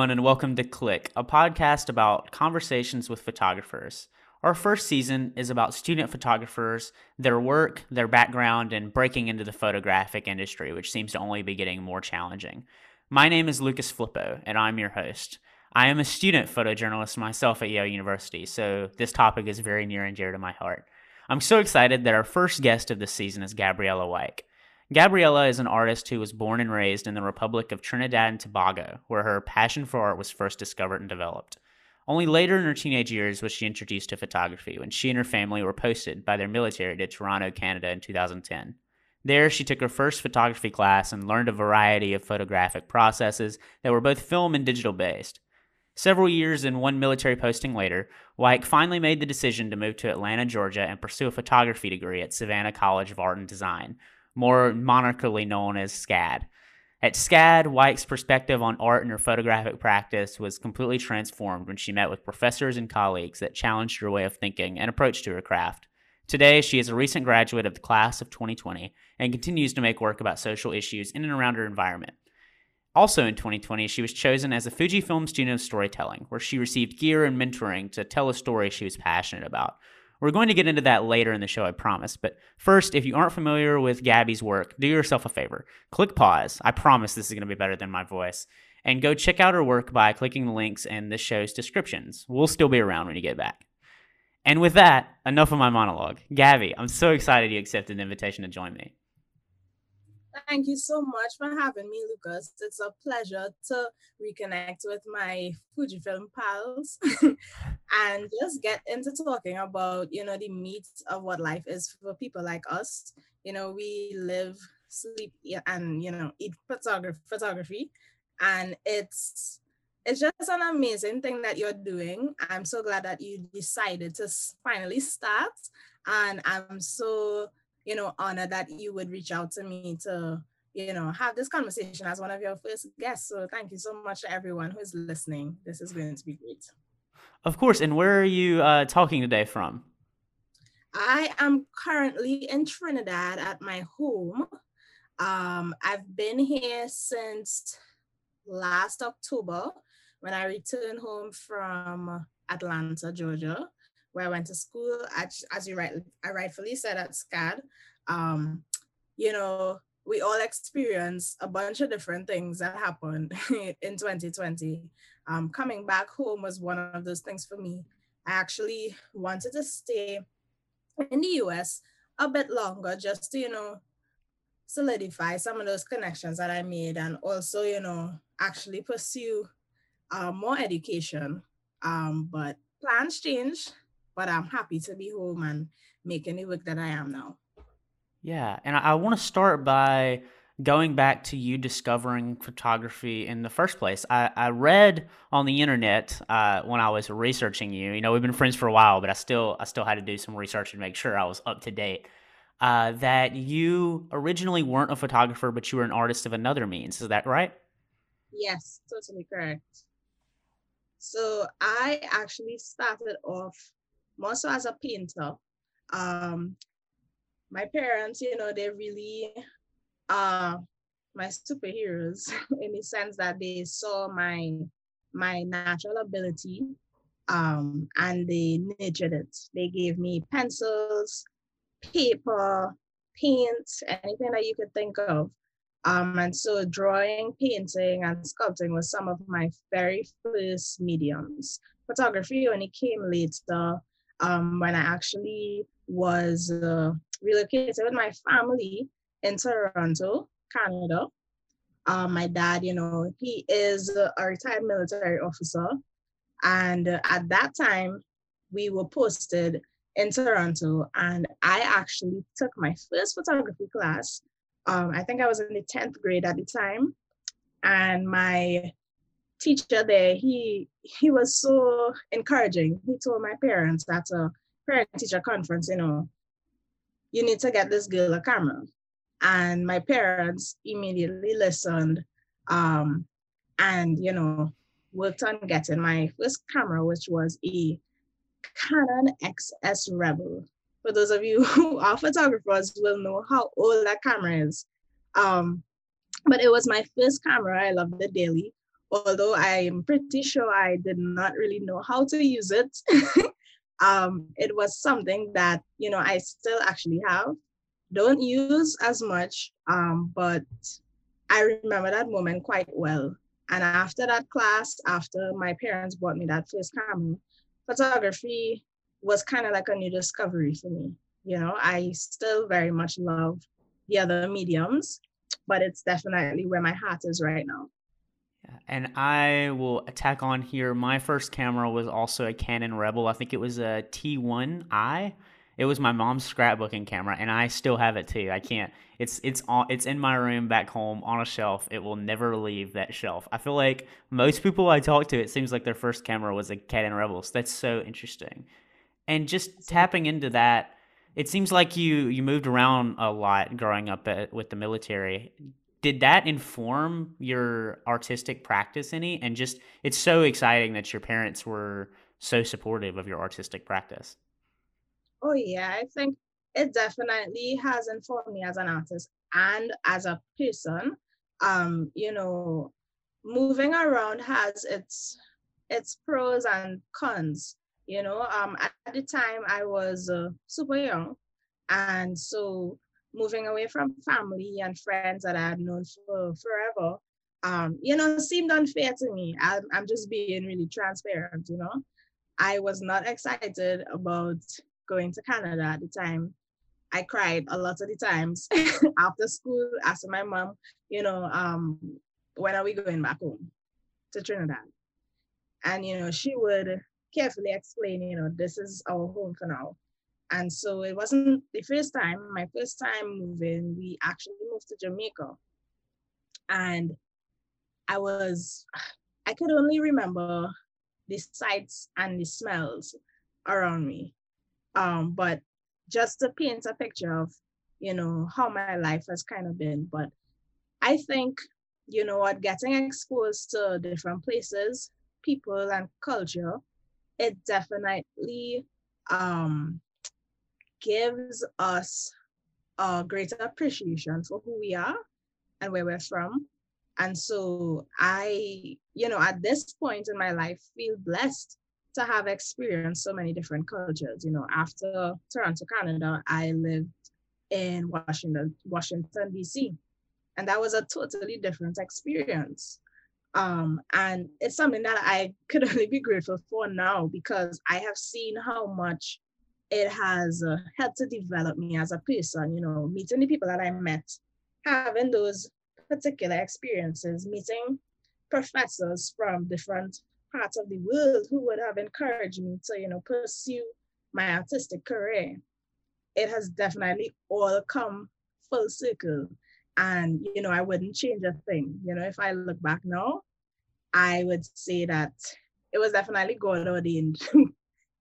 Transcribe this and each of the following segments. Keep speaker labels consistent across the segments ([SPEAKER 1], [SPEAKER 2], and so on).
[SPEAKER 1] and welcome to Click, a podcast about conversations with photographers. Our first season is about student photographers, their work, their background, and breaking into the photographic industry, which seems to only be getting more challenging. My name is Lucas Flippo, and I'm your host. I am a student photojournalist myself at Yale University, so this topic is very near and dear to my heart. I'm so excited that our first guest of this season is Gabriella Wyke. Gabriella is an artist who was born and raised in the Republic of Trinidad and Tobago, where her passion for art was first discovered and developed. Only later in her teenage years was she introduced to photography when she and her family were posted by their military to Toronto, Canada in 2010. There, she took her first photography class and learned a variety of photographic processes that were both film and digital based. Several years and one military posting later, Wyke finally made the decision to move to Atlanta, Georgia, and pursue a photography degree at Savannah College of Art and Design, more monetarily known as SCAD. At SCAD, Wyke's perspective on art and her photographic practice was completely transformed when she met with professors and colleagues that challenged her way of thinking and approach to her craft. Today, she is a recent graduate of the class of 2020 and continues to make work about social issues in and around her environment. Also in 2020, she was chosen as a Fujifilm student of storytelling, where she received gear and mentoring to tell a story she was passionate about. We're going to get into that later in the show, I promise. But first, if you aren't familiar with Gabby's work, do yourself a favor. Click pause. I promise this is going to be better than my voice. And go check out her work by clicking the links in this show's descriptions. We'll still be around when you get back. And with that, enough of my monologue. Gabby, I'm so excited you accepted the invitation to join me.
[SPEAKER 2] Thank you so much for having me, Lucas. It's a pleasure to reconnect with my Fujifilm pals and just get into talking about, you know, the meat of what life is for people like us. You know, we live, sleep, and you know, eat photography, photography, and it's it's just an amazing thing that you're doing. I'm so glad that you decided to finally start, and I'm so you know, honored that you would reach out to me to, you know, have this conversation as one of your first guests. So thank you so much to everyone who is listening. This is going to be great.
[SPEAKER 1] Of course. And where are you uh, talking today from?
[SPEAKER 2] I am currently in Trinidad at my home. Um, I've been here since last October when I returned home from Atlanta, Georgia where I went to school, as, you right, I rightfully said at SCAD, um, you know, we all experience a bunch of different things that happened in 2020. Um, coming back home was one of those things for me. I actually wanted to stay in the US a bit longer just to, you know, solidify some of those connections that I made and also, you know, actually pursue uh, more education. Um, but plans change but I'm happy to be home and making the work that I am now.
[SPEAKER 1] Yeah, and I, I want to start by going back to you discovering photography in the first place. I, I read on the internet uh, when I was researching you. You know, we've been friends for a while, but I still I still had to do some research and make sure I was up to date. Uh, that you originally weren't a photographer, but you were an artist of another means. Is that right?
[SPEAKER 2] Yes, totally correct. So I actually started off more so as a painter. Um, my parents, you know, they really are my superheroes in the sense that they saw my my natural ability um, and they nurtured it. They gave me pencils, paper, paint, anything that you could think of. Um, and so drawing, painting, and sculpting was some of my very first mediums. Photography only came later um, when I actually was uh, relocated with my family in Toronto, Canada. Um, my dad, you know, he is a retired military officer. And at that time, we were posted in Toronto, and I actually took my first photography class. Um, I think I was in the 10th grade at the time. And my teacher there, he he was so encouraging. He told my parents that a parent teacher conference, you know, you need to get this girl a camera. And my parents immediately listened um, and, you know, worked on getting my first camera, which was a Canon XS Rebel. For those of you who are photographers will know how old that camera is. Um, but it was my first camera. I loved it daily. Although I'm pretty sure I did not really know how to use it. um, it was something that, you know, I still actually have. Don't use as much, um, but I remember that moment quite well. And after that class, after my parents bought me that first camera, photography was kind of like a new discovery for me. You know, I still very much love the other mediums, but it's definitely where my heart is right now.
[SPEAKER 1] And I will attack on here. My first camera was also a Canon Rebel. I think it was a T1i. It was my mom's scrapbooking camera, and I still have it too. I can't. It's it's on. It's in my room back home on a shelf. It will never leave that shelf. I feel like most people I talk to, it seems like their first camera was a Canon Rebel. So that's so interesting. And just tapping into that, it seems like you you moved around a lot growing up at, with the military did that inform your artistic practice any? And just it's so exciting that your parents were so supportive of your artistic practice.
[SPEAKER 2] Oh yeah i think it definitely has informed me as an artist and as a person. Um you know moving around has its its pros and cons you know? Um at the time i was uh, super young and so moving away from family and friends that I had known for forever, um, you know, seemed unfair to me. I'm, I'm just being really transparent, you know. I was not excited about going to Canada at the time. I cried a lot of the times after school, asking my mom, you know, um, when are we going back home to Trinidad? And, you know, she would carefully explain, you know, this is our home for now. And so it wasn't the first time, my first time moving, we actually moved to Jamaica. And I was, I could only remember the sights and the smells around me. Um, but just to paint a picture of, you know, how my life has kind of been. But I think, you know what, getting exposed to different places, people and culture, it definitely um gives us a greater appreciation for who we are and where we're from. And so I, you know, at this point in my life, feel blessed to have experienced so many different cultures. You know, after Toronto, Canada, I lived in Washington, Washington, DC. And that was a totally different experience. Um, and it's something that I could only be grateful for now because I have seen how much it has uh, helped to develop me as a person, you know, meeting the people that I met, having those particular experiences, meeting professors from different parts of the world who would have encouraged me to, you know, pursue my artistic career. It has definitely all come full circle. And, you know, I wouldn't change a thing. You know, if I look back now, I would say that it was definitely God ordained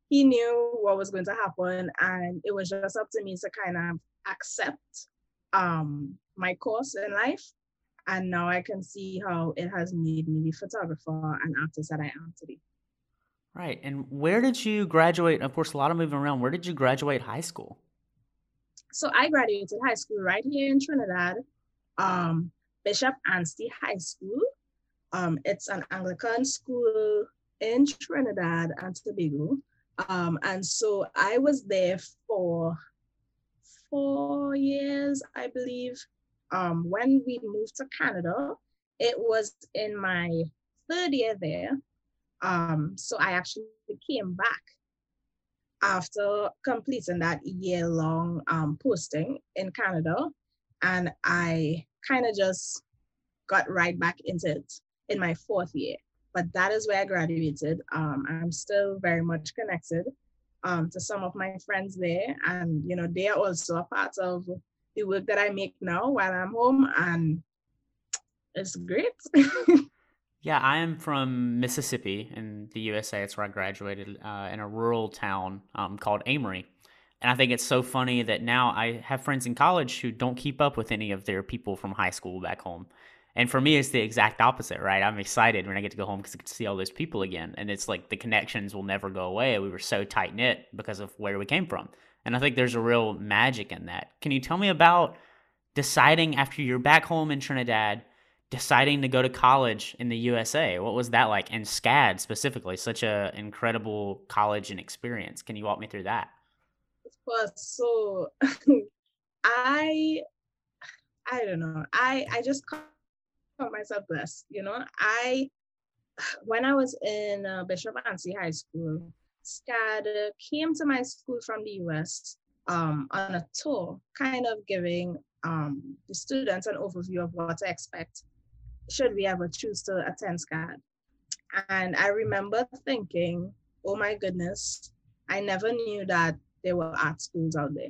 [SPEAKER 2] he knew what was going to happen and it was just up to me to kind of accept um, my course in life. And now i can see how it has made me the photographer and artist that i am today.
[SPEAKER 1] Right and where did you graduate? Of course a lot of moving around. Where did you graduate high school?
[SPEAKER 2] So i graduated high school right here in trinidad um, bishop anstey high school. Um, it's an anglican school in trinidad and tobago um, and so I was there for four years, I believe. Um, when we moved to Canada, it was in my third year there. Um, so I actually came back after completing that year long um, posting in Canada. And I kind of just got right back into it in my fourth year but that is where I graduated. Um, I'm still very much connected um, to some of my friends there, and you know they are also a part of the work that I make now while I'm home, and it's great.
[SPEAKER 1] yeah, I am from Mississippi in the USA. It's where I graduated uh, in a rural town um, called Amory. And I think it's so funny that now I have friends in college who don't keep up with any of their people from high school back home. And for me, it's the exact opposite, right? I'm excited when I get to go home because I get to see all those people again. And it's like the connections will never go away. We were so tight knit because of where we came from. And I think there's a real magic in that. Can you tell me about deciding after you're back home in Trinidad deciding to go to college in the USA. What was that like? And SCAD specifically, such a incredible college and experience. Can you walk me through that?
[SPEAKER 2] Of course. So I I don't know. I I just call myself blessed. You know, I when I was in uh, Bishop Anstey High School, SCAD came to my school from the US um, on a tour, kind of giving um, the students an overview of what to expect should we ever choose to attend SCAD. And I remember thinking, oh my goodness, I never knew that there were art schools out there.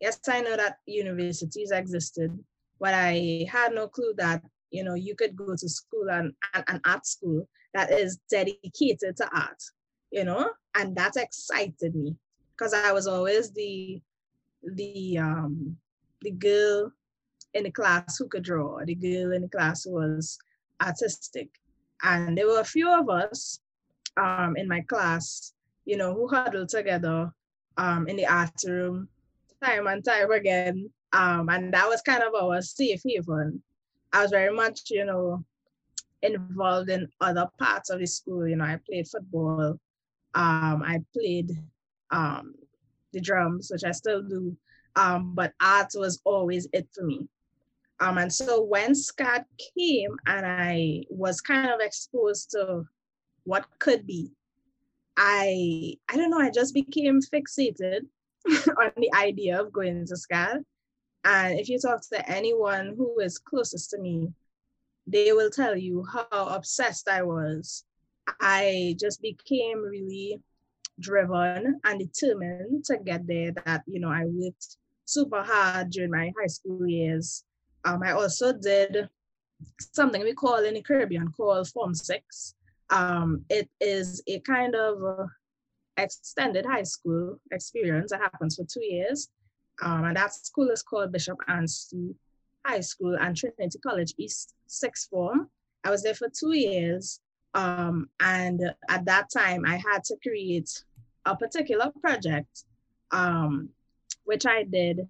[SPEAKER 2] Yes, I know that universities existed, but I had no clue that you know you could go to school and an art school that is dedicated to art, you know, and that excited me because I was always the the um the girl in the class who could draw, the girl in the class who was artistic. And there were a few of us um, in my class, you know, who huddled together um, in the art room time and time again. Um, and that was kind of our safe haven. I was very much, you know, involved in other parts of the school. You know, I played football. Um, I played um, the drums, which I still do. Um, but art was always it for me. Um, and so when SCAD came and I was kind of exposed to what could be, I I don't know, I just became fixated on the idea of going to SCAD. And if you talk to anyone who is closest to me, they will tell you how obsessed I was. I just became really driven and determined to get there that, you know, I worked super hard during my high school years um, I also did something we call in the Caribbean called Form 6. Um, it is a kind of uh, extended high school experience that happens for two years. Um, and that school is called Bishop Anstey High School and Trinity College East Sixth Form. I was there for two years. Um, and at that time, I had to create a particular project, um, which I did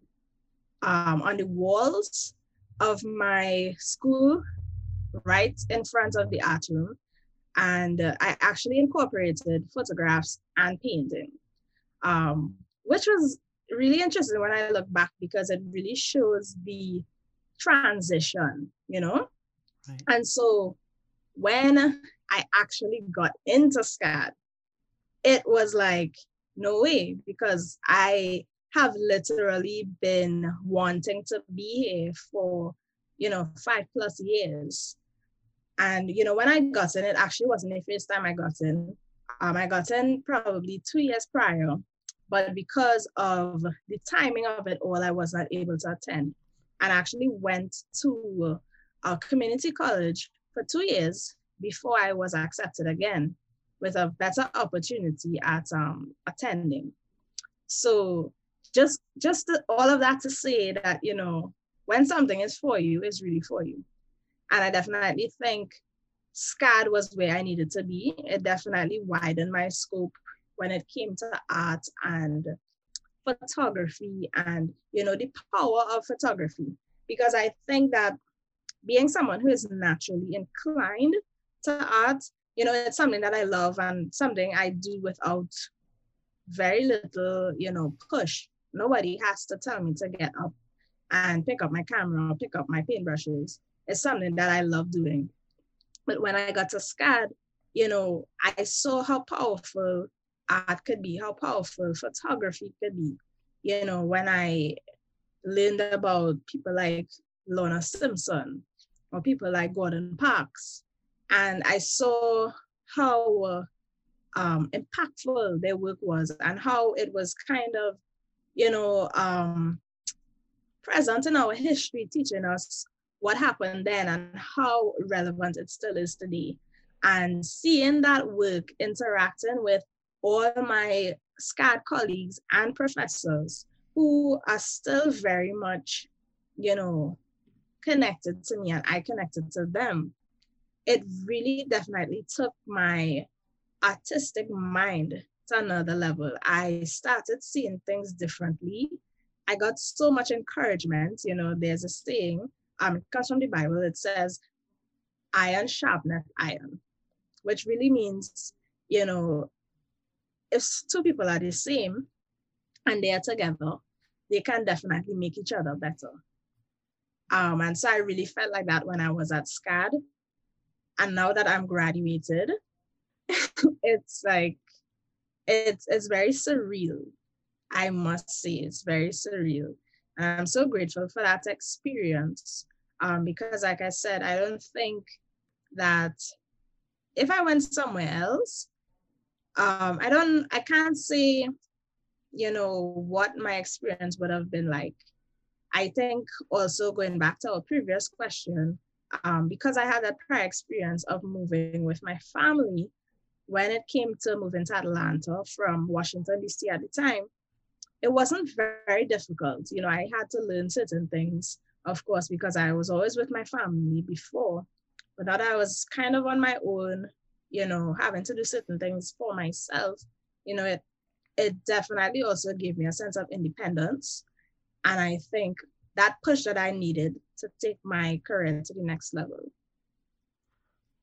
[SPEAKER 2] um, on the walls of my school right in front of the art room. And uh, I actually incorporated photographs and painting, um, which was really interesting when I look back because it really shows the transition, you know? Right. And so when I actually got into SCAD, it was like, no way, because I have literally been wanting to be here for, you know, five plus years. And, you know, when I got in, it actually wasn't the first time I got in. Um, I got in probably two years prior, but because of the timing of it all, I was not able to attend. And actually went to a community college for two years before I was accepted again with a better opportunity at um, attending. So just just to, all of that to say that you know when something is for you it's really for you and i definitely think SCAD was where i needed to be it definitely widened my scope when it came to art and photography and you know the power of photography because i think that being someone who is naturally inclined to art you know it's something that i love and something i do without very little you know push Nobody has to tell me to get up and pick up my camera, or pick up my paintbrushes. It's something that I love doing. But when I got to SCAD, you know, I saw how powerful art could be, how powerful photography could be. You know, when I learned about people like Lorna Simpson or people like Gordon Parks, and I saw how um, impactful their work was and how it was kind of you know, um, present in our history, teaching us what happened then and how relevant it still is today. And seeing that work interacting with all my SCAD colleagues and professors who are still very much, you know, connected to me and I connected to them, it really definitely took my artistic mind to another level. I started seeing things differently. I got so much encouragement. You know, there's a saying, um, it comes from the Bible. It says, iron sharpeneth iron, which really means, you know, if two people are the same and they are together, they can definitely make each other better. Um, and so I really felt like that when I was at SCAD. And now that I'm graduated, it's like it's it's very surreal. I must say it's very surreal. And I'm so grateful for that experience. Um, because like I said, I don't think that if I went somewhere else, um, I don't I can't say, you know, what my experience would have been like. I think also going back to our previous question, um, because I had that prior experience of moving with my family, when it came to moving to Atlanta from Washington, D.C. at the time, it wasn't very difficult. You know, I had to learn certain things, of course, because I was always with my family before, but that I was kind of on my own, you know, having to do certain things for myself, you know, it it definitely also gave me a sense of independence. And I think that push that I needed to take my career to the next level.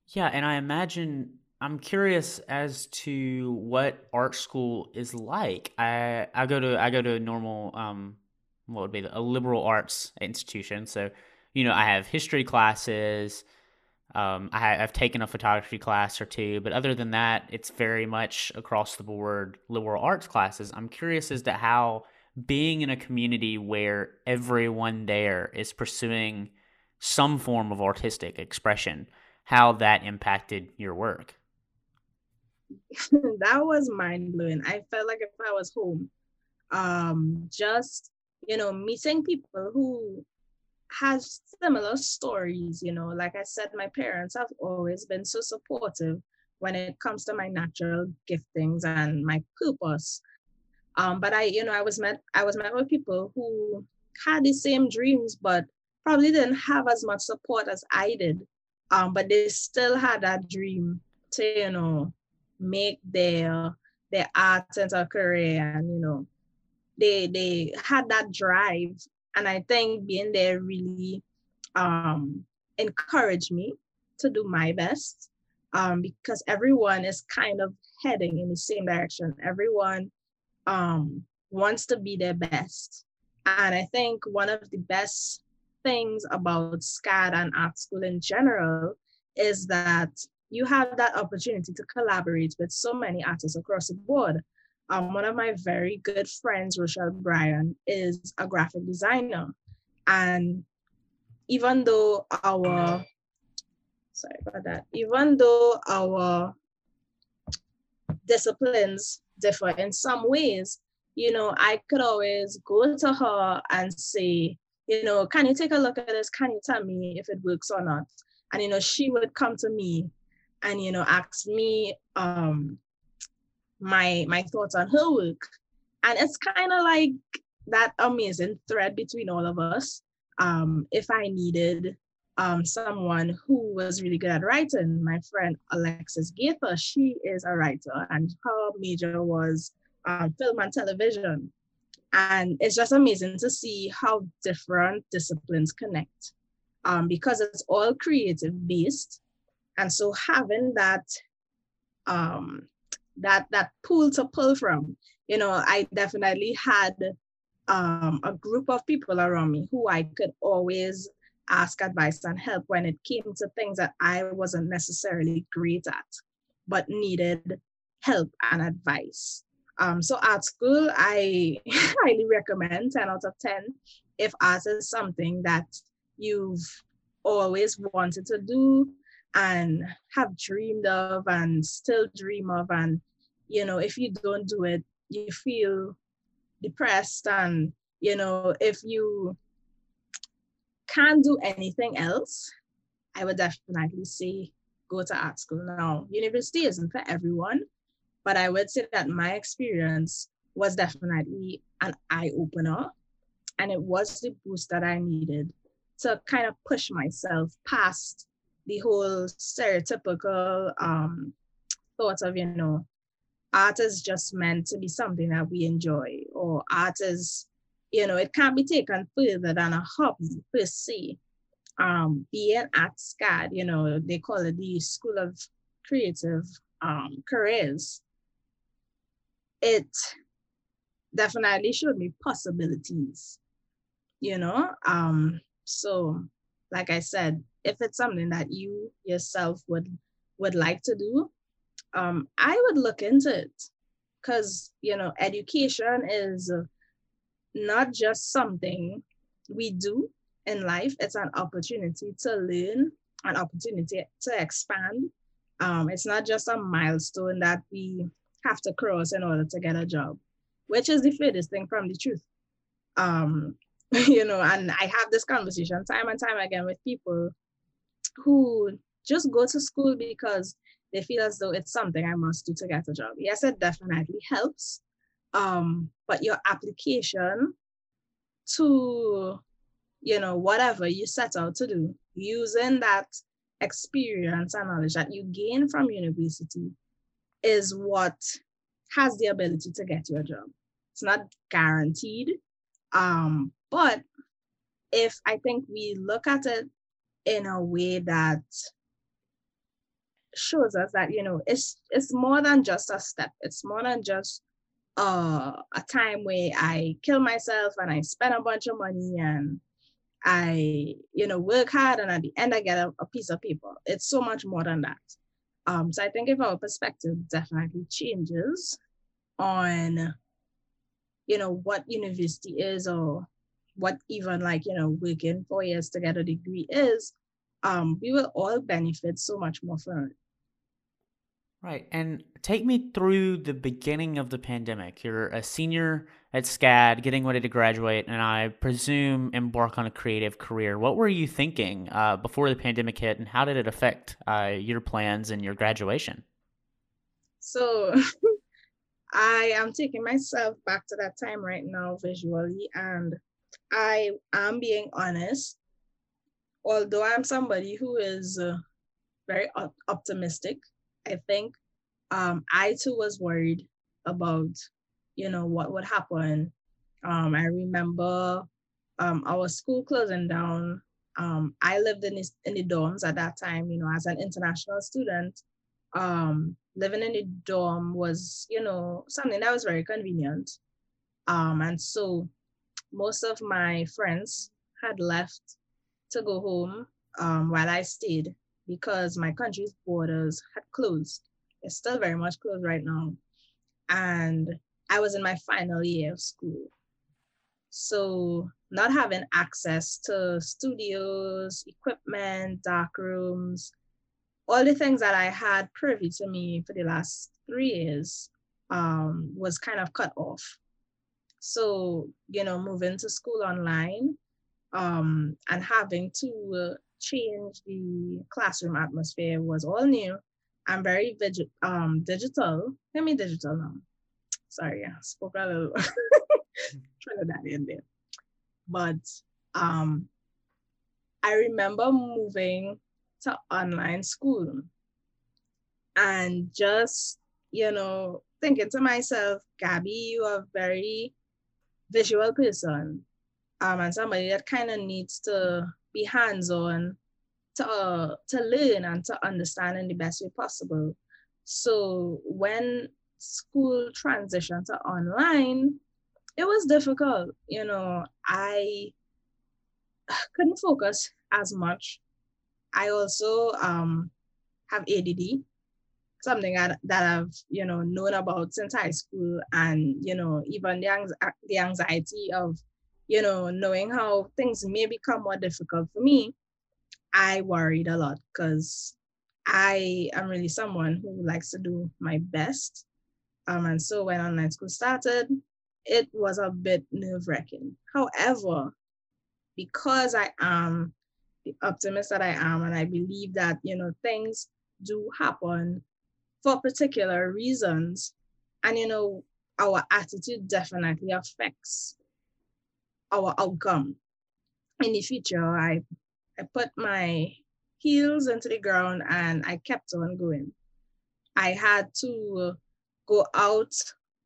[SPEAKER 1] Yeah, and I imagine I'm curious as to what art school is like. I I go to I go to a normal um what would be a liberal arts institution. So, you know, I have history classes. Um, I, have taken a photography class or two, but other than that, it's very much across the board liberal arts classes. I'm curious as to how being in a community where everyone there is pursuing some form of artistic expression, how that impacted your work.
[SPEAKER 2] that was mind blowing. I felt like if I was home, um, just you know, meeting people who has similar stories. You know, like I said, my parents have always been so supportive when it comes to my natural giftings and my purpose. Um, but I, you know, I was met, I was met with people who had the same dreams, but probably didn't have as much support as I did. Um, but they still had that dream to, you know, make their their art into a career and you know they they had that drive and i think being there really um encouraged me to do my best um because everyone is kind of heading in the same direction everyone um wants to be their best and i think one of the best things about SCAD and art school in general is that you have that opportunity to collaborate with so many artists across the board. Um, one of my very good friends, Rochelle Bryan, is a graphic designer. And even though our, sorry about that, even though our disciplines differ in some ways, you know, I could always go to her and say, you know, can you take a look at this? Can you tell me if it works or not? And, you know, she would come to me and you know ask me um my my thoughts on her work. And it's kind of like that amazing thread between all of us. Um if i needed um someone who was really good at writing my friend alexis gaither she is a writer and her major was um, film and television. And it's just amazing to see how different disciplines connect um, because it's all creative based and so having that um, that that pool to pull from, you know, I definitely had um, a group of people around me who I could always ask advice and help when it came to things that I wasn't necessarily great at, but needed help and advice. Um, so art school, I highly recommend 10 out of 10 if art is something that you've always wanted to do and have dreamed of and still dream of. And you know if you don't do it you feel depressed. And you know if you can't do anything else i would definitely say go to art school. Now university isn't for everyone but i would say that my experience was definitely an eye-opener. And it was the boost that i needed to kind of push myself past the whole stereotypical um, thought of, you know, art is just meant to be something that we enjoy, or art is, you know, it can't be taken further than a hobby per se. um, being at SCAD, you know, they call it the School of Creative um, Careers, it definitely showed me possibilities, you know. Um, so, like I said, if it's something that you yourself would would like to do, um, I would look into it because you know education is not just something we do in life, it's an opportunity to learn, an opportunity to expand. Um, it's not just a milestone that we have to cross in order to get a job, which is the furthest thing from the truth. Um, you know, and I have this conversation time and time again with people who just go to school because they feel as though it's something I must do to get a job. Yes, it definitely helps. Um, but your application to you know, whatever you set out to do, using that experience and knowledge that you gain from university is what has the ability to get you a job. It's not guaranteed. Um, but if I think we look at it in a way that shows us that you know it's it's more than just a step it's more than just uh, a time where i kill myself and i spend a bunch of money and I, you know, work hard and at the end I get a, a piece of paper. It's so much more than that. Um, so I think if our perspective definitely changes on, you know, what university is or what even like, you know, working four years to get a degree is, um, we will all benefit so much more from it.
[SPEAKER 1] Right. And take me through the beginning of the pandemic. You're a senior at SCAD, getting ready to graduate, and I presume embark on a creative career. What were you thinking uh, before the pandemic hit, and how did it affect uh, your plans and your graduation?
[SPEAKER 2] So, I am taking myself back to that time right now visually, and I am being honest. Although I'm somebody who is uh, very op- optimistic, I think um, I too was worried about, you know, what would happen. Um, I remember um, our school closing down. Um, I lived in, this, in the dorms at that time, you know, as an international student. Um, living in the dorm was, you know, something that was very convenient. Um, and so most of my friends had left to go home um, while I stayed because my country's borders had closed. It's still very much closed right now. And I was in my final year of school. So not having access to studios, equipment, dark rooms, all the things that I had privy to me for the last three years um, was kind of cut off. So, you know, moving to school online um, and having to uh, change the classroom atmosphere was all new. I'm very vigi- um, digital. Let me digital now. Sorry, I spoke a little in there. But um, I remember moving to online school and just, you know, thinking to myself, Gabby, you are very visual person um, and somebody that kind of needs to be hands-on to uh, to learn and to understand in the best way possible. So when school transitioned to online, it was difficult. You know, I couldn't focus as much. I also um, have ADD, something that, that I've you know known about since high school, and you know even the, the anxiety of you know, knowing how things may become more difficult for me, I worried a lot because I am really someone who likes to do my best. Um, and so when online school started, it was a bit nerve wracking. However, because I am the optimist that I am, and I believe that, you know, things do happen for particular reasons. And, you know, our attitude definitely affects our outcome in the future. I I put my heels into the ground and I kept on going. I had to go out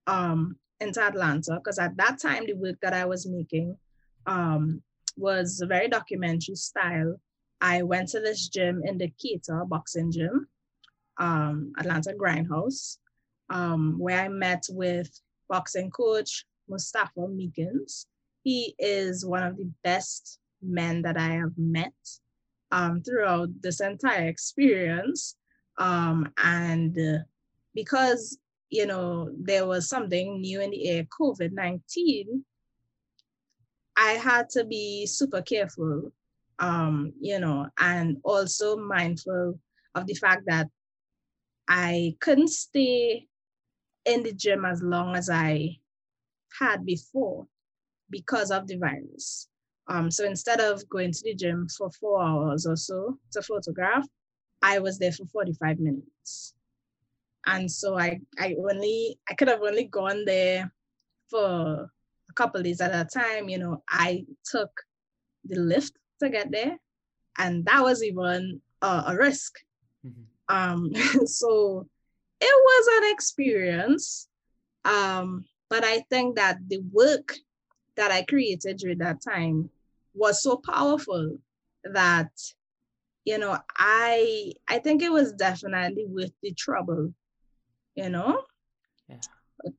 [SPEAKER 2] um, into Atlanta because at that time the work that I was making um, was very documentary style. I went to this gym in Decatur, boxing gym, um, Atlanta Grindhouse, um, where I met with boxing coach Mustafa Meekins. He is one of the best men that I have met um, throughout this entire experience. Um, and uh, because, you know, there was something new in the air, COVID 19, I had to be super careful, um, you know, and also mindful of the fact that I couldn't stay in the gym as long as I had before because of the virus. Um, so instead of going to the gym for four hours or so to photograph, I was there for 45 minutes. And so I, I only, I could have only gone there for a couple days at a time. You know, I took the lift to get there, and that was even a risk. Um, so it was an experience. Um, but I think that the work that I created during that time was so powerful that you know I I think it was definitely worth the trouble, you know.
[SPEAKER 1] Yeah.
[SPEAKER 2] But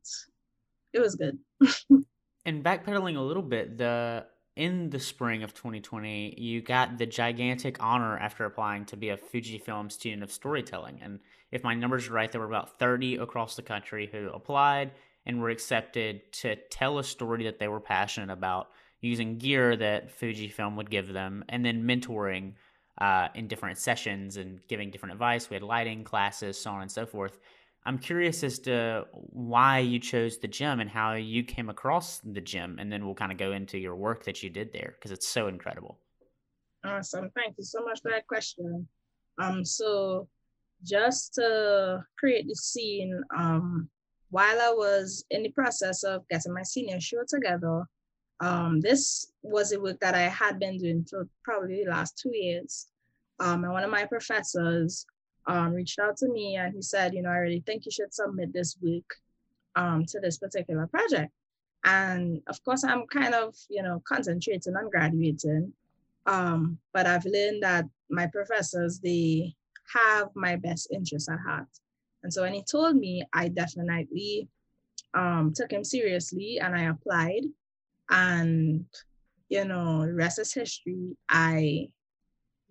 [SPEAKER 2] it was good.
[SPEAKER 1] and backpedaling a little bit, the in the spring of 2020, you got the gigantic honor after applying to be a Fujifilm student of storytelling. And if my numbers are right, there were about 30 across the country who applied and were accepted to tell a story that they were passionate about using gear that Fujifilm would give them, and then mentoring uh, in different sessions and giving different advice. We had lighting classes, so on and so forth. I'm curious as to why you chose the gym and how you came across the gym, and then we'll kind of go into your work that you did there because it's so incredible.
[SPEAKER 2] Awesome. Thank you so much for that question. Um, so just to create the scene, um, while I was in the process of getting my senior show together, um, this was a work that I had been doing for probably the last two years. Um, and one of my professors um, reached out to me and he said, you know, I really think you should submit this week um, to this particular project. And of course, I'm kind of, you know, concentrating on graduating. Um, but I've learned that my professors, they have my best interest at heart. And so when he told me, I definitely um, took him seriously and I applied. And, you know, the rest is history. I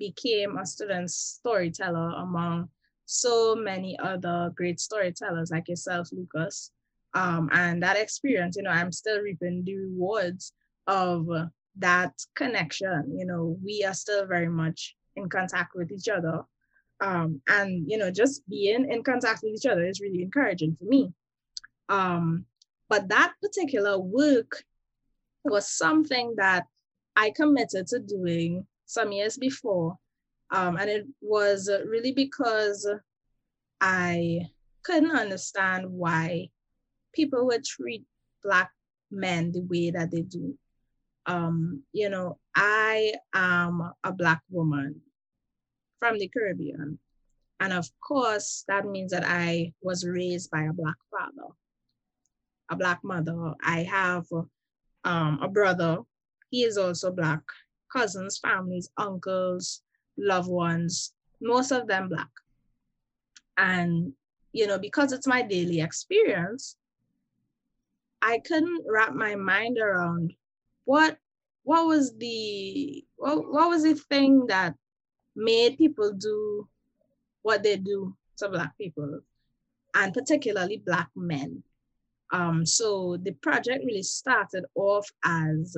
[SPEAKER 2] became a student storyteller among so many other great storytellers like yourself, Lucas. Um, and that experience, you know, I'm still reaping the rewards of that connection. You know, we are still very much in contact with each other. Um, and you know, just being in contact with each other is really encouraging for me. Um, but that particular work was something that I committed to doing some years before. Um, and it was really because I couldn't understand why people would treat Black men the way that they do. Um, you know, I am a Black woman from the Caribbean. And of course, that means that I was raised by a Black father, a Black mother. I have um, a brother, he is also Black, cousins, families, uncles, loved ones, most of them Black. And, you know, because it's my daily experience, I couldn't wrap my mind around what what was the what, what was the thing that made people do what they do to Black people, and particularly Black men. Um, so the project really started off as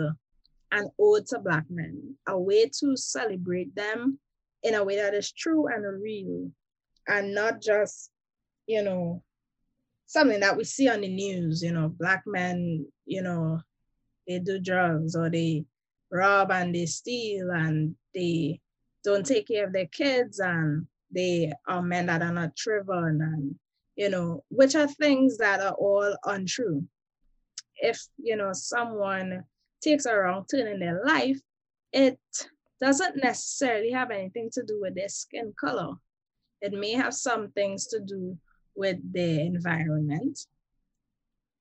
[SPEAKER 2] an ode to Black men, a way to celebrate them in a way that is true and real, and not just, you know, something that we see on the news, you know, Black men, you know, they do drugs or they rob and they steal and they don't take care of their kids and they are men that are not driven and you know which are things that are all untrue. If you know someone takes a wrong turn in their life it doesn't necessarily have anything to do with their skin color it may have some things to do with their environment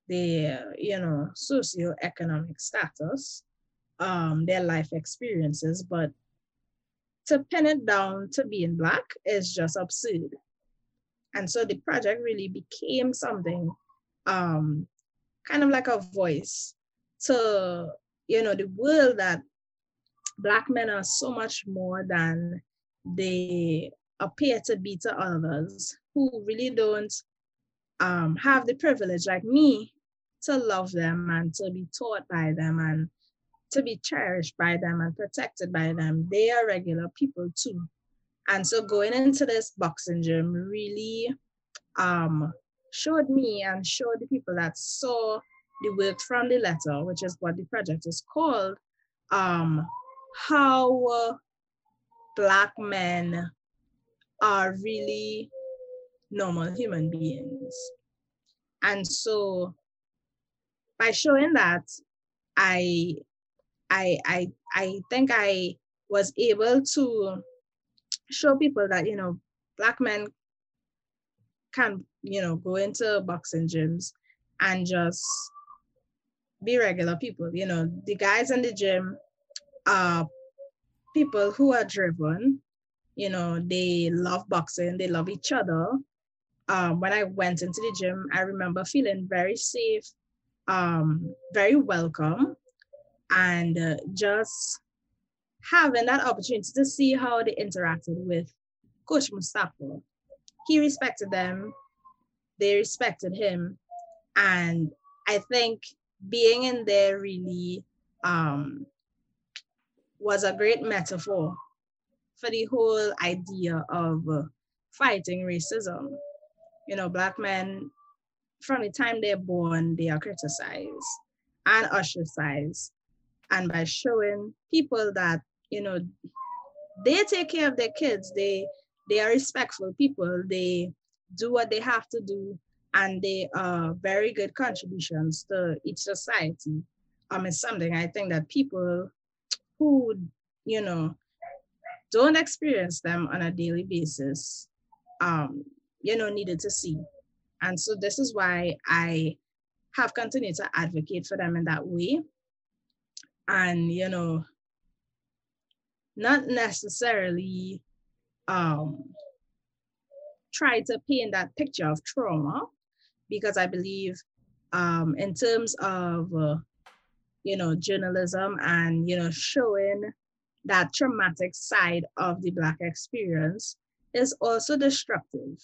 [SPEAKER 2] their you know socioeconomic status um their life experiences but to pin it down to being black is just absurd. And so the project really became something um, kind of like a voice to, you know, the world that black men are so much more than they appear to be to others who really don't um, have the privilege like me to love them and to be taught by them and to be cherished by them and protected by them. They are regular people too. And so going into this boxing gym really um, showed me and showed the people that saw the work from the letter, which is what the project is called, um, how Black men are really normal human beings. And so by showing that, I I I I think I was able to show people that you know black men can you know go into boxing gyms and just be regular people. You know, the guys in the gym are people who are driven. You know, they love boxing, they love each other. Um, when I went into the gym, I remember feeling very safe, um, very welcome, and uh, just having that opportunity to see how they interacted with Coach Mustafa. He respected them, they respected him, and I think being in there really um, was a great metaphor for the whole idea of uh, fighting racism. You know, Black men, from the time they're born, they are criticized and ostracized. And by showing people that, you know, they take care of their kids, they they are respectful people, they do what they have to do, and they are very good contributions to each society. Um, it's something I think that people who, you know, don't experience them on a daily basis, um, you know, needed to see. And so this is why I have continued to advocate for them in that way. And, you know, not necessarily um, try to paint that picture of trauma, because I believe um, in terms of, uh, you know, journalism and, you know, showing that traumatic side of the Black experience is also destructive,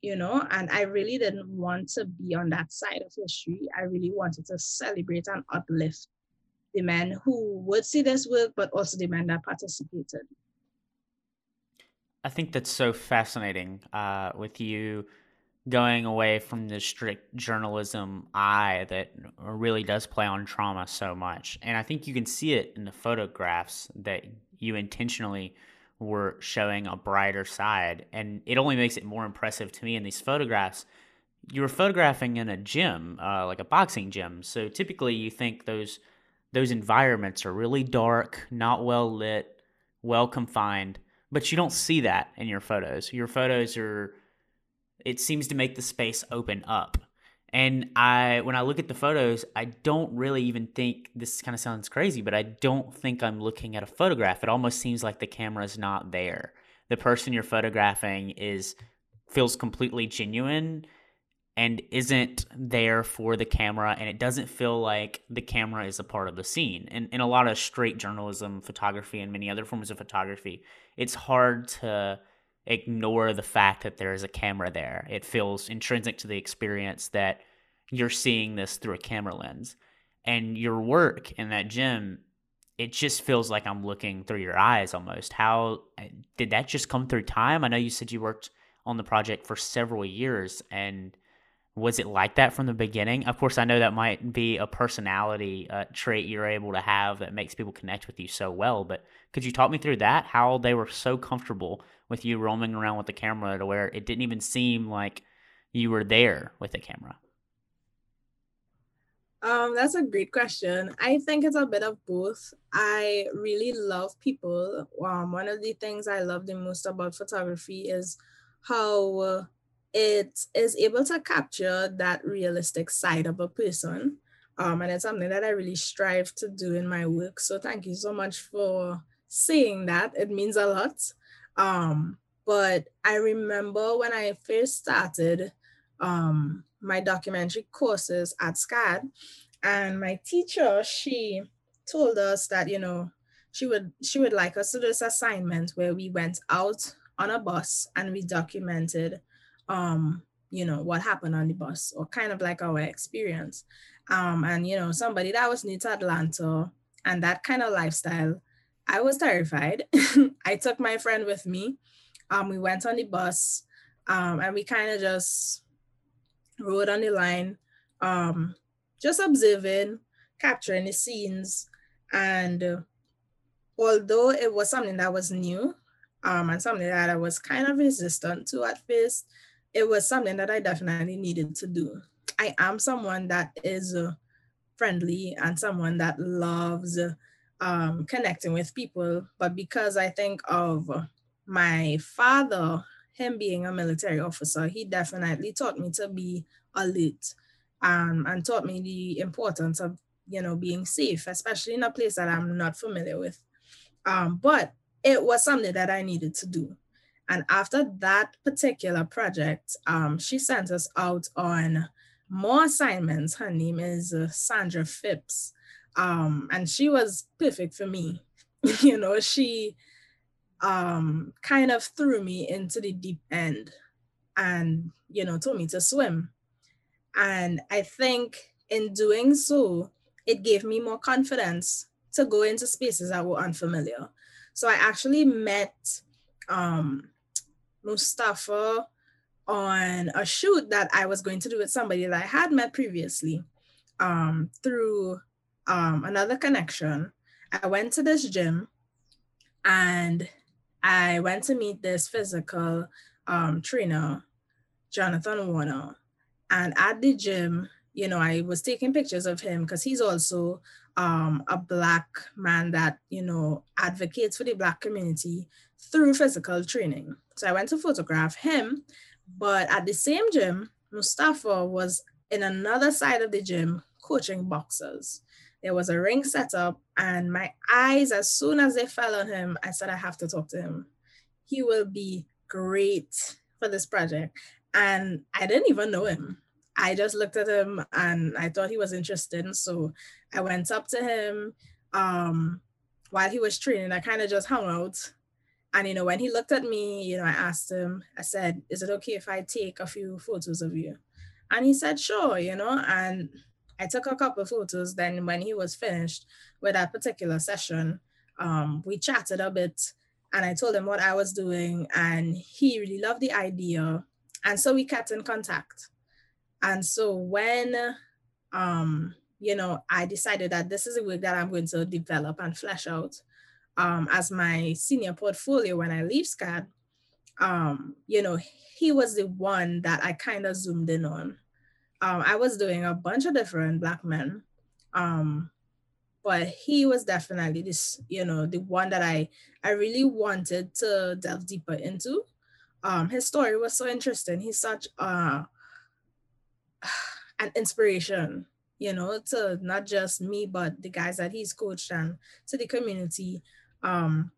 [SPEAKER 2] you know, and I really didn't want to be on that side of history. I really wanted to celebrate and uplift the men who would see this work, but also the men that participated.
[SPEAKER 1] I think that's so fascinating uh, with you going away from the strict journalism eye that really does play on trauma so much. And I think you can see it in the photographs that you intentionally were showing a brighter side. And it only makes it more impressive to me in these photographs. You were photographing in a gym, uh, like a boxing gym. So typically you think those those environments are really dark, not well lit, well confined, but you don't see that in your photos. Your photos are it seems to make the space open up. And I when I look at the photos, I don't really even think this kind of sounds crazy, but I don't think I'm looking at a photograph. It almost seems like the camera is not there. The person you're photographing is feels completely genuine and isn't there for the camera and it doesn't feel like the camera is a part of the scene. And in a lot of straight journalism, photography and many other forms of photography, it's hard to ignore the fact that there is a camera there. It feels intrinsic to the experience that you're seeing this through a camera lens. And your work in that gym, it just feels like I'm looking through your eyes almost. How eh, did that just come through time? I know you said you worked on the project for several years and was it like that from the beginning? Of course, I know that might be a personality uh, trait you're able to have that makes people connect with you so well. But could you talk me through that? How they were so comfortable with you roaming around with the camera to where it didn't even seem like you were there with the camera?
[SPEAKER 2] Um, that's a great question. I think it's a bit of both. I really love people. Um, one of the things I love the most about photography is how it is able to capture that realistic side of a person. Um, and it's something that I really strive to do in my work. So thank you so much for saying that. It means a lot. Um, but I remember when I first started um, my documentary courses at SCAD, and my teacher, she told us that, you know, she would she would like us to do this assignment where we went out on a bus and we documented um, you know, what happened on the bus or kind of like our experience. Um, and you know, somebody that was new to Atlanta and that kind of lifestyle, I was terrified. I took my friend with me. Um, we went on the bus um, and we kind of just rode on the line, um, just observing, capturing the scenes. And uh, although it was something that was new um, and something that I was kind of resistant to at first, it was something that I definitely needed to do. I am someone that is uh, friendly and someone that loves um, connecting with people. But because I think of my father, him being a military officer, he definitely taught me to be alert um, and taught me the importance of, you know, being safe, especially in a place that I'm not familiar with. Um, but it was something that I needed to do. And after that particular project, um, she sent us out on more assignments. Her name is uh, Sandra Phipps. Um, and she was perfect for me. you know, she um, kind of threw me into the deep end and, you know, told me to swim. And I think in doing so, it gave me more confidence to go into spaces that were unfamiliar. So I actually met um, Mustafa on a shoot that I was going to do with somebody that I had met previously um, through um, another connection. I went to this gym and I went to meet this physical um, trainer, Jonathan Warner. And at the gym, you know, I was taking pictures of him because he's also um, a Black man that, you know, advocates for the Black community through physical training. So I went to photograph him, but at the same gym, Mustafa was in another side of the gym coaching boxers. There was a ring set up, and my eyes, as soon as they fell on him, I said, I have to talk to him. He will be great for this project. And I didn't even know him. I just looked at him and I thought he was interested. So I went up to him um, while he was training. I kind of just hung out and you know, when he looked at me, you know, I asked him, I said, Is it okay if I take a few photos of you? And he said, Sure, you know, and I took a couple photos. Then when he was finished with that particular session, um, we chatted a bit and I told him what I was doing, and he really loved the idea. And so we kept in contact. And so when um, you know, I decided that this is a work that I'm going to develop and flesh out um, as my senior portfolio when I leave SCAD, um, you know, he was the one that I kind of zoomed in on. Um, I was doing a bunch of different Black men, um, but he was definitely this, you know, the one that I I really wanted to delve deeper into. Um, his story was so interesting. He's such uh, an inspiration, you know, to not just me, but the guys that he's coached and to the community um,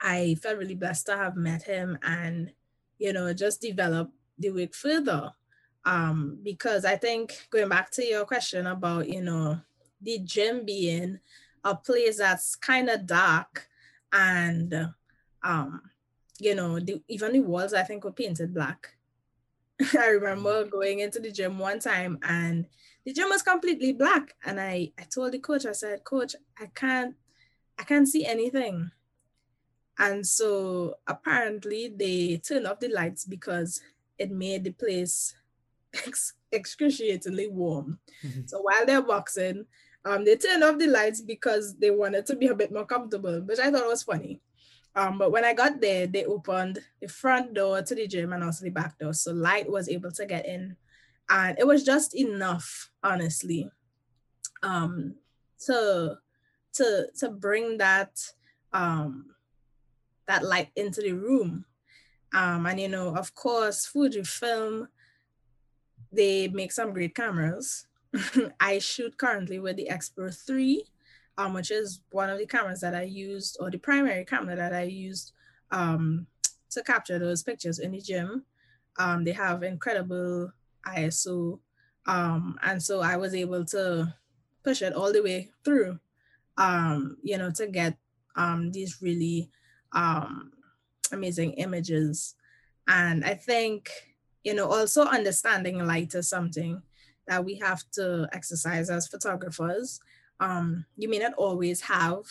[SPEAKER 2] I felt really blessed to have met him and, you know, just develop the work further. Um, because I think going back to your question about, you know, the gym being a place that's kind of dark and, um, you know, the, even the walls I think were painted black. I remember mm. going into the gym one time and the gym was completely black. And I, I told the coach, I said, Coach, I can't I can't see anything. And so apparently they turned off the lights because it made the place ex- excruciatingly warm. Mm-hmm. So while they're boxing, um, they turned off the lights because they wanted to be a bit more comfortable, which I thought was funny. Um, but when I got there, they opened the front door to the gym and also the back door. So light was able to get in. And it was just enough, honestly, um, to to to bring that um that light into the room um and you know of course fujifilm they make some great cameras i shoot currently with the X-Pro 3 um, which is one of the cameras that I used, or the primary camera that I used um, to capture those pictures in the gym. Um, they have incredible ISO. Um, and so I was able to push it all the way through, um, you know, to get um, these really amazing images. And I think, you know, also understanding light is something that we have to exercise as photographers. Um, you may not always have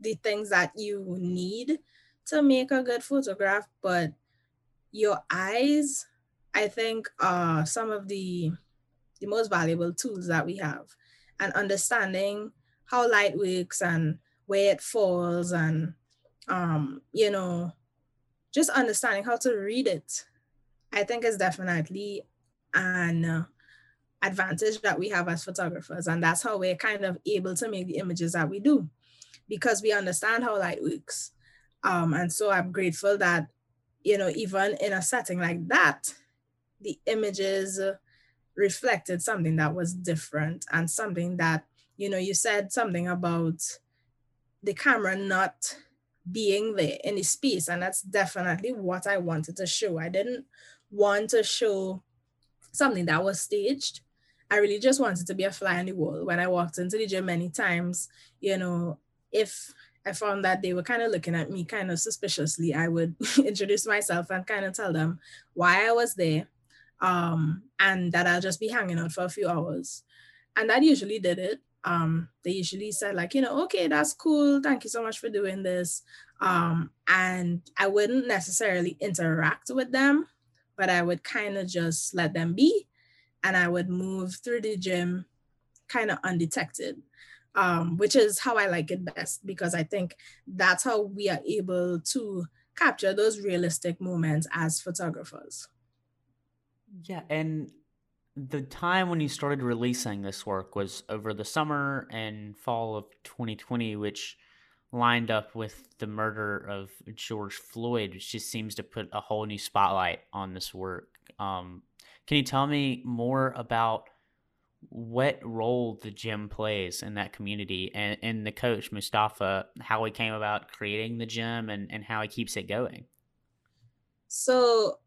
[SPEAKER 2] the things that you need to make a good photograph, but your eyes, I think, are some of the the most valuable tools that we have. And understanding how light works and where it falls and um, you know, just understanding how to read it, I think is definitely an advantage that we have as photographers. And that's how we're kind of able to make the images that we do because we understand how light works. Um, and so I'm grateful that, you know, even in a setting like that, the images reflected something that was different and something that, you know, you said something about the camera not being there in the space. And that's definitely what I wanted to show. I didn't want to show something that was staged. I really just wanted to be a fly on the wall. When I walked into the gym many times, you know, if I found that they were kind of looking at me kind of suspiciously, I would introduce myself and kind of tell them why I was there um, and that I'll just be hanging out for a few hours. And that usually did it um, they usually said like, you know, okay, that's cool. Thank you so much for doing this. Um, and I wouldn't necessarily interact with them, but I would kind of just let them be. And I would move through the gym kind of undetected, um, which is how I like it best because I think that's how we are able to capture those realistic moments as photographers.
[SPEAKER 1] Yeah. And the time when you started releasing this work was over the summer and fall of 2020, which lined up with the murder of George Floyd, which just seems to put a whole new spotlight on this work. Um, can you tell me more about what role the gym plays in that community and, and the coach, Mustafa, how he came about creating the gym and, and how he keeps it going?
[SPEAKER 2] So,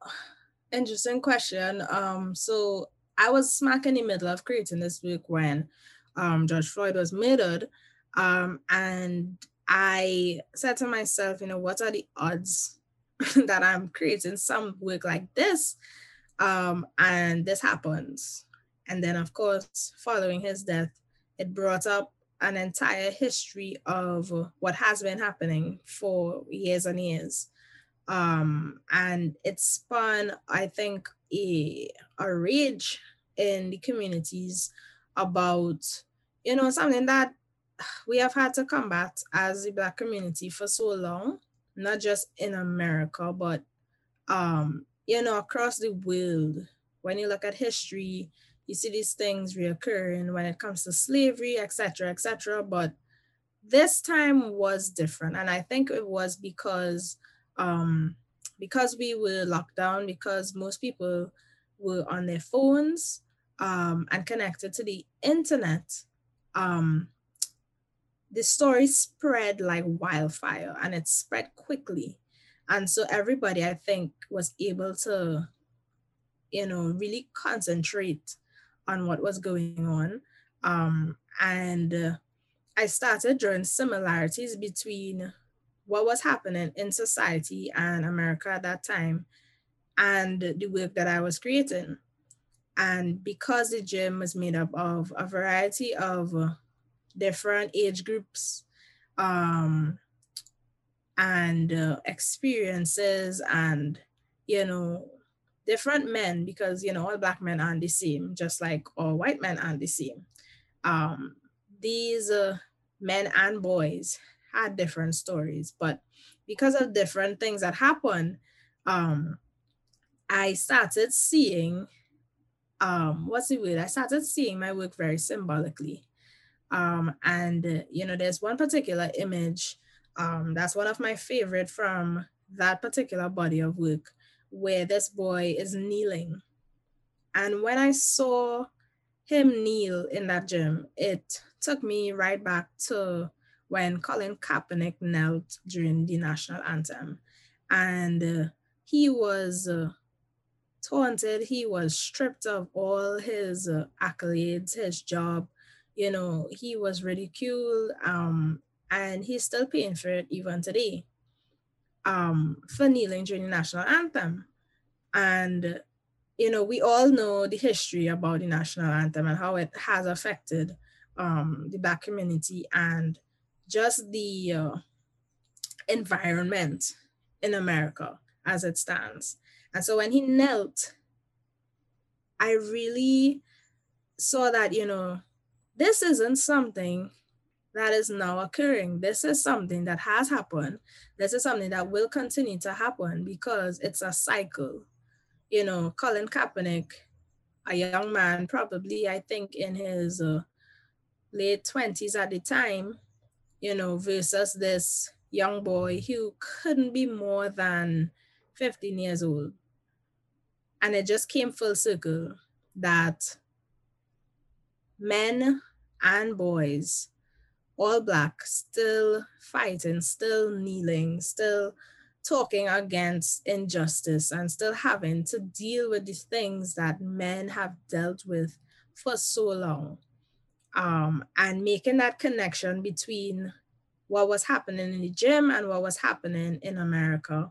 [SPEAKER 2] interesting question. Um, so I was smack in the middle of creating this book when um, George Floyd was murdered. Um, and I said to myself, you know, what are the odds that I'm creating some work like this? Um, and this happens. And then, of course, following his death, it brought up an entire history of what has been happening for years and years. Um, and it spun, I think, a, a rage in the communities about, you know, something that we have had to combat as the Black community for so long, not just in America, but, um, you know, across the world. When you look at history, you see these things reoccurring when it comes to slavery, etc., etc. But this time was different, and I think it was because um, because we were locked down, because most people were on their phones, um, and connected to the internet, um, the story spread like wildfire and it spread quickly. And so everybody, I think, was able to, you know, really concentrate on what was going on. Um, and uh, I started drawing similarities between what was happening in society and America at that time and the work that I was creating. And because the gym was made up of a variety of different age groups um, and uh, experiences and, you know, different men, because, you know, all Black men aren't the same, just like all white men aren't the same. Um, these uh, men and boys had different stories, but because of different things that happened, um, I started seeing um, what's the word? I started seeing my work very symbolically. Um, and, uh, you know, there's one particular image um, that's one of my favorite from that particular body of work where this boy is kneeling. And when I saw him kneel in that gym, it took me right back to when Colin Kaepernick knelt during the national anthem. And uh, he was uh, taunted, he was stripped of all his uh, accolades, his job. You know, he was ridiculed, um, and he's still paying for it even today um, for kneeling during the national anthem. And, you know, we all know the history about the national anthem and how it has affected um, the Black community and just the uh, environment in America as it stands. And so when he knelt, I really saw that, you know, this isn't something that is now occurring. This is something that has happened. This is something that will continue to happen because it's a cycle. You know, Colin Kaepernick, a young man, probably, I think, in his uh, late 20s at the time, you know, versus this young boy who couldn't be more than 15 years old. And it just came full circle that men and boys, all black, still fighting, still kneeling, still talking against injustice, and still having to deal with the things that men have dealt with for so long um, and making that connection between what was happening in the gym and what was happening in America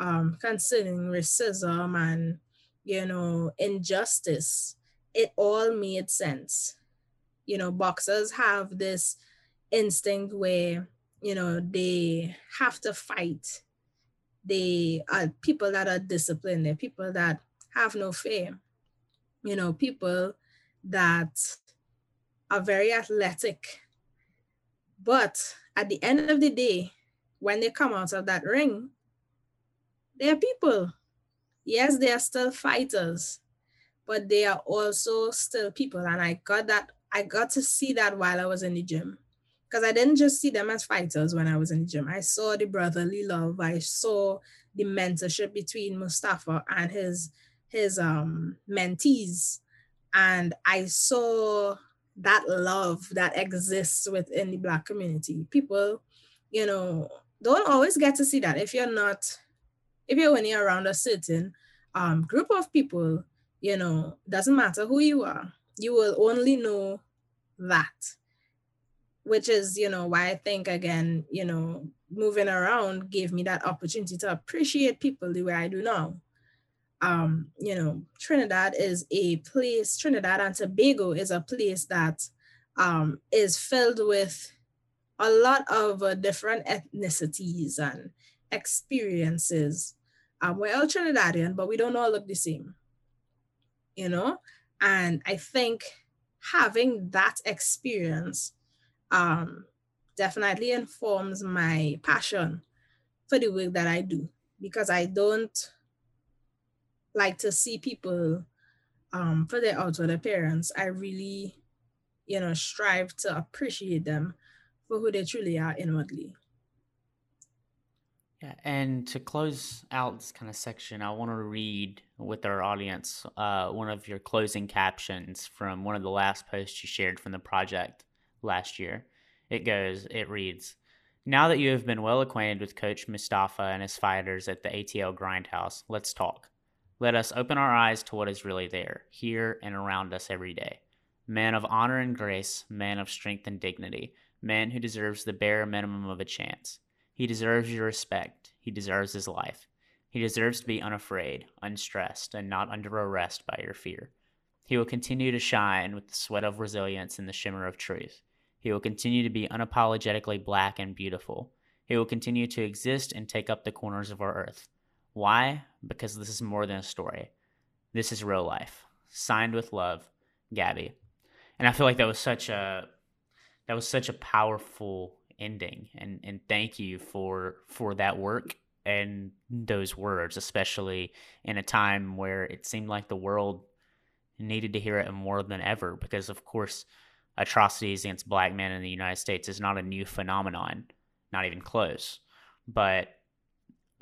[SPEAKER 2] um, concerning racism and, you know, injustice, it all made sense. You know, boxers have this instinct where, you know, they have to fight. They are people that are disciplined, they're people that have no fear, you know, people that are very athletic. But at the end of the day, when they come out of that ring, they're people. Yes, they are still fighters, but they are also still people. And I got that, I got to see that while I was in the gym. Because I didn't just see them as fighters when I was in the gym. I saw the brotherly love. I saw the mentorship between Mustafa and his his um mentees. And I saw that love that exists within the black community people you know don't always get to see that if you're not if you're only around a certain um, group of people you know doesn't matter who you are you will only know that which is you know why i think again you know moving around gave me that opportunity to appreciate people the way i do now um, you know, Trinidad is a place, Trinidad and Tobago is a place that um, is filled with a lot of uh, different ethnicities and experiences. Um, we're all Trinidadian, but we don't all look the same, you know? And I think having that experience um, definitely informs my passion for the work that I do because I don't like to see people um, for their outward appearance. I really, you know, strive to appreciate them for who they truly are inwardly.
[SPEAKER 1] Yeah, and to close out this kind of section, I want to read with our audience uh, one of your closing captions from one of the last posts you shared from the project last year. It goes, it reads, Now that you have been well acquainted with Coach Mustafa and his fighters at the ATL Grindhouse, let's talk. Let us open our eyes to what is really there, here and around us every day. Man of honor and grace, man of strength and dignity, man who deserves the bare minimum of a chance. He deserves your respect. He deserves his life. He deserves to be unafraid, unstressed, and not under arrest by your fear. He will continue to shine with the sweat of resilience and the shimmer of truth. He will continue to be unapologetically black and beautiful. He will continue to exist and take up the corners of our earth. Why? Because this is more than a story. This is real life. Signed with love, Gabby. And I feel like that was such a that was such a powerful ending and and thank you for for that work and those words especially in a time where it seemed like the world needed to hear it more than ever because of course atrocities against black men in the United States is not a new phenomenon not even close but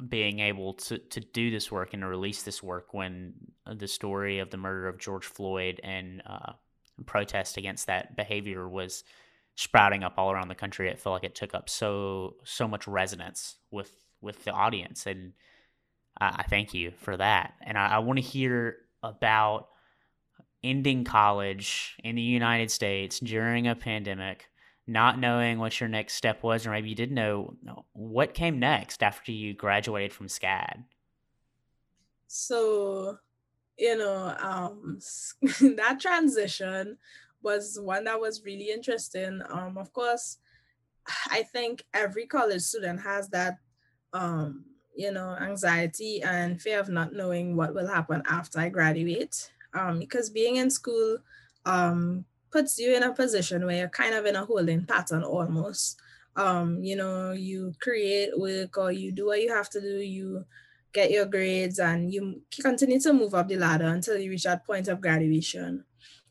[SPEAKER 1] being able to, to do this work and to release this work when the story of the murder of George Floyd and uh, protest against that behavior was sprouting up all around the country, it felt like it took up so so much resonance with with the audience, and I, I thank you for that. And I, I want to hear about ending college in the United States during a pandemic, not knowing what your next step was, or maybe you didn't know what came next after you graduated from SCAD.
[SPEAKER 2] So, you know, um, that transition was one that was really interesting. Um, of course, I think every college student has that, um, you know, anxiety and fear of not knowing what will happen after I graduate. Um, because being in school um, puts you in a position where you're kind of in a holding pattern almost. Um, you know, you create work or you do what you have to do, you get your grades, and you continue to move up the ladder until you reach that point of graduation.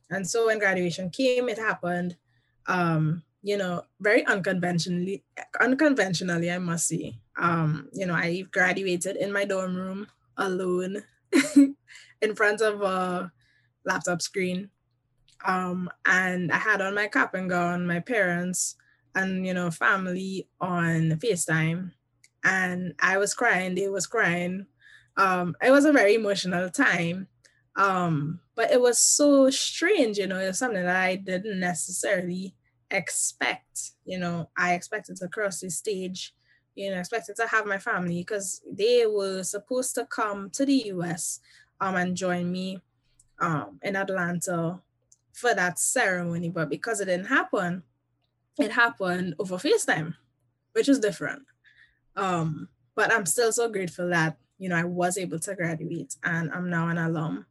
[SPEAKER 2] And so when graduation came, it happened, um, you know, very unconventionally, unconventionally, I must say. Um, you know, I graduated in my dorm room alone in front of a laptop screen. Um, and I had on my cap and gown, my parents and you know, family on FaceTime. And I was crying, they was crying. Um, it was a very emotional time. Um, but it was so strange, you know, it was something that I didn't necessarily expect. You know, I expected to cross the stage, you know, expected to have my family because they were supposed to come to the US um and join me um in Atlanta for that ceremony, but because it didn't happen, it happened over FaceTime, which is different. Um, but I'm still so grateful that you know I was able to graduate and I'm now an alum.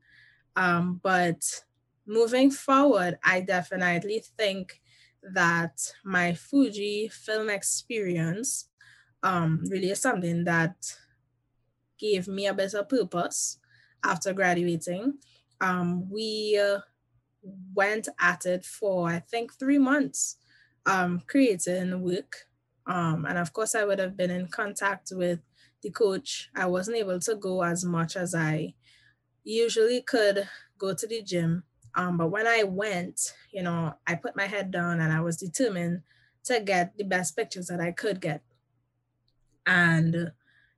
[SPEAKER 2] Um, but moving forward, I definitely think that my Fujifilm experience um, really is something that gave me a better purpose after graduating. Um, we uh, went at it for, I think, three months, um, creating work. Um, and of course, I would have been in contact with the coach. I wasn't able to go as much as I usually could go to the gym. Um, but when I went, you know, I put my head down and I was determined to get the best pictures that I could get. And,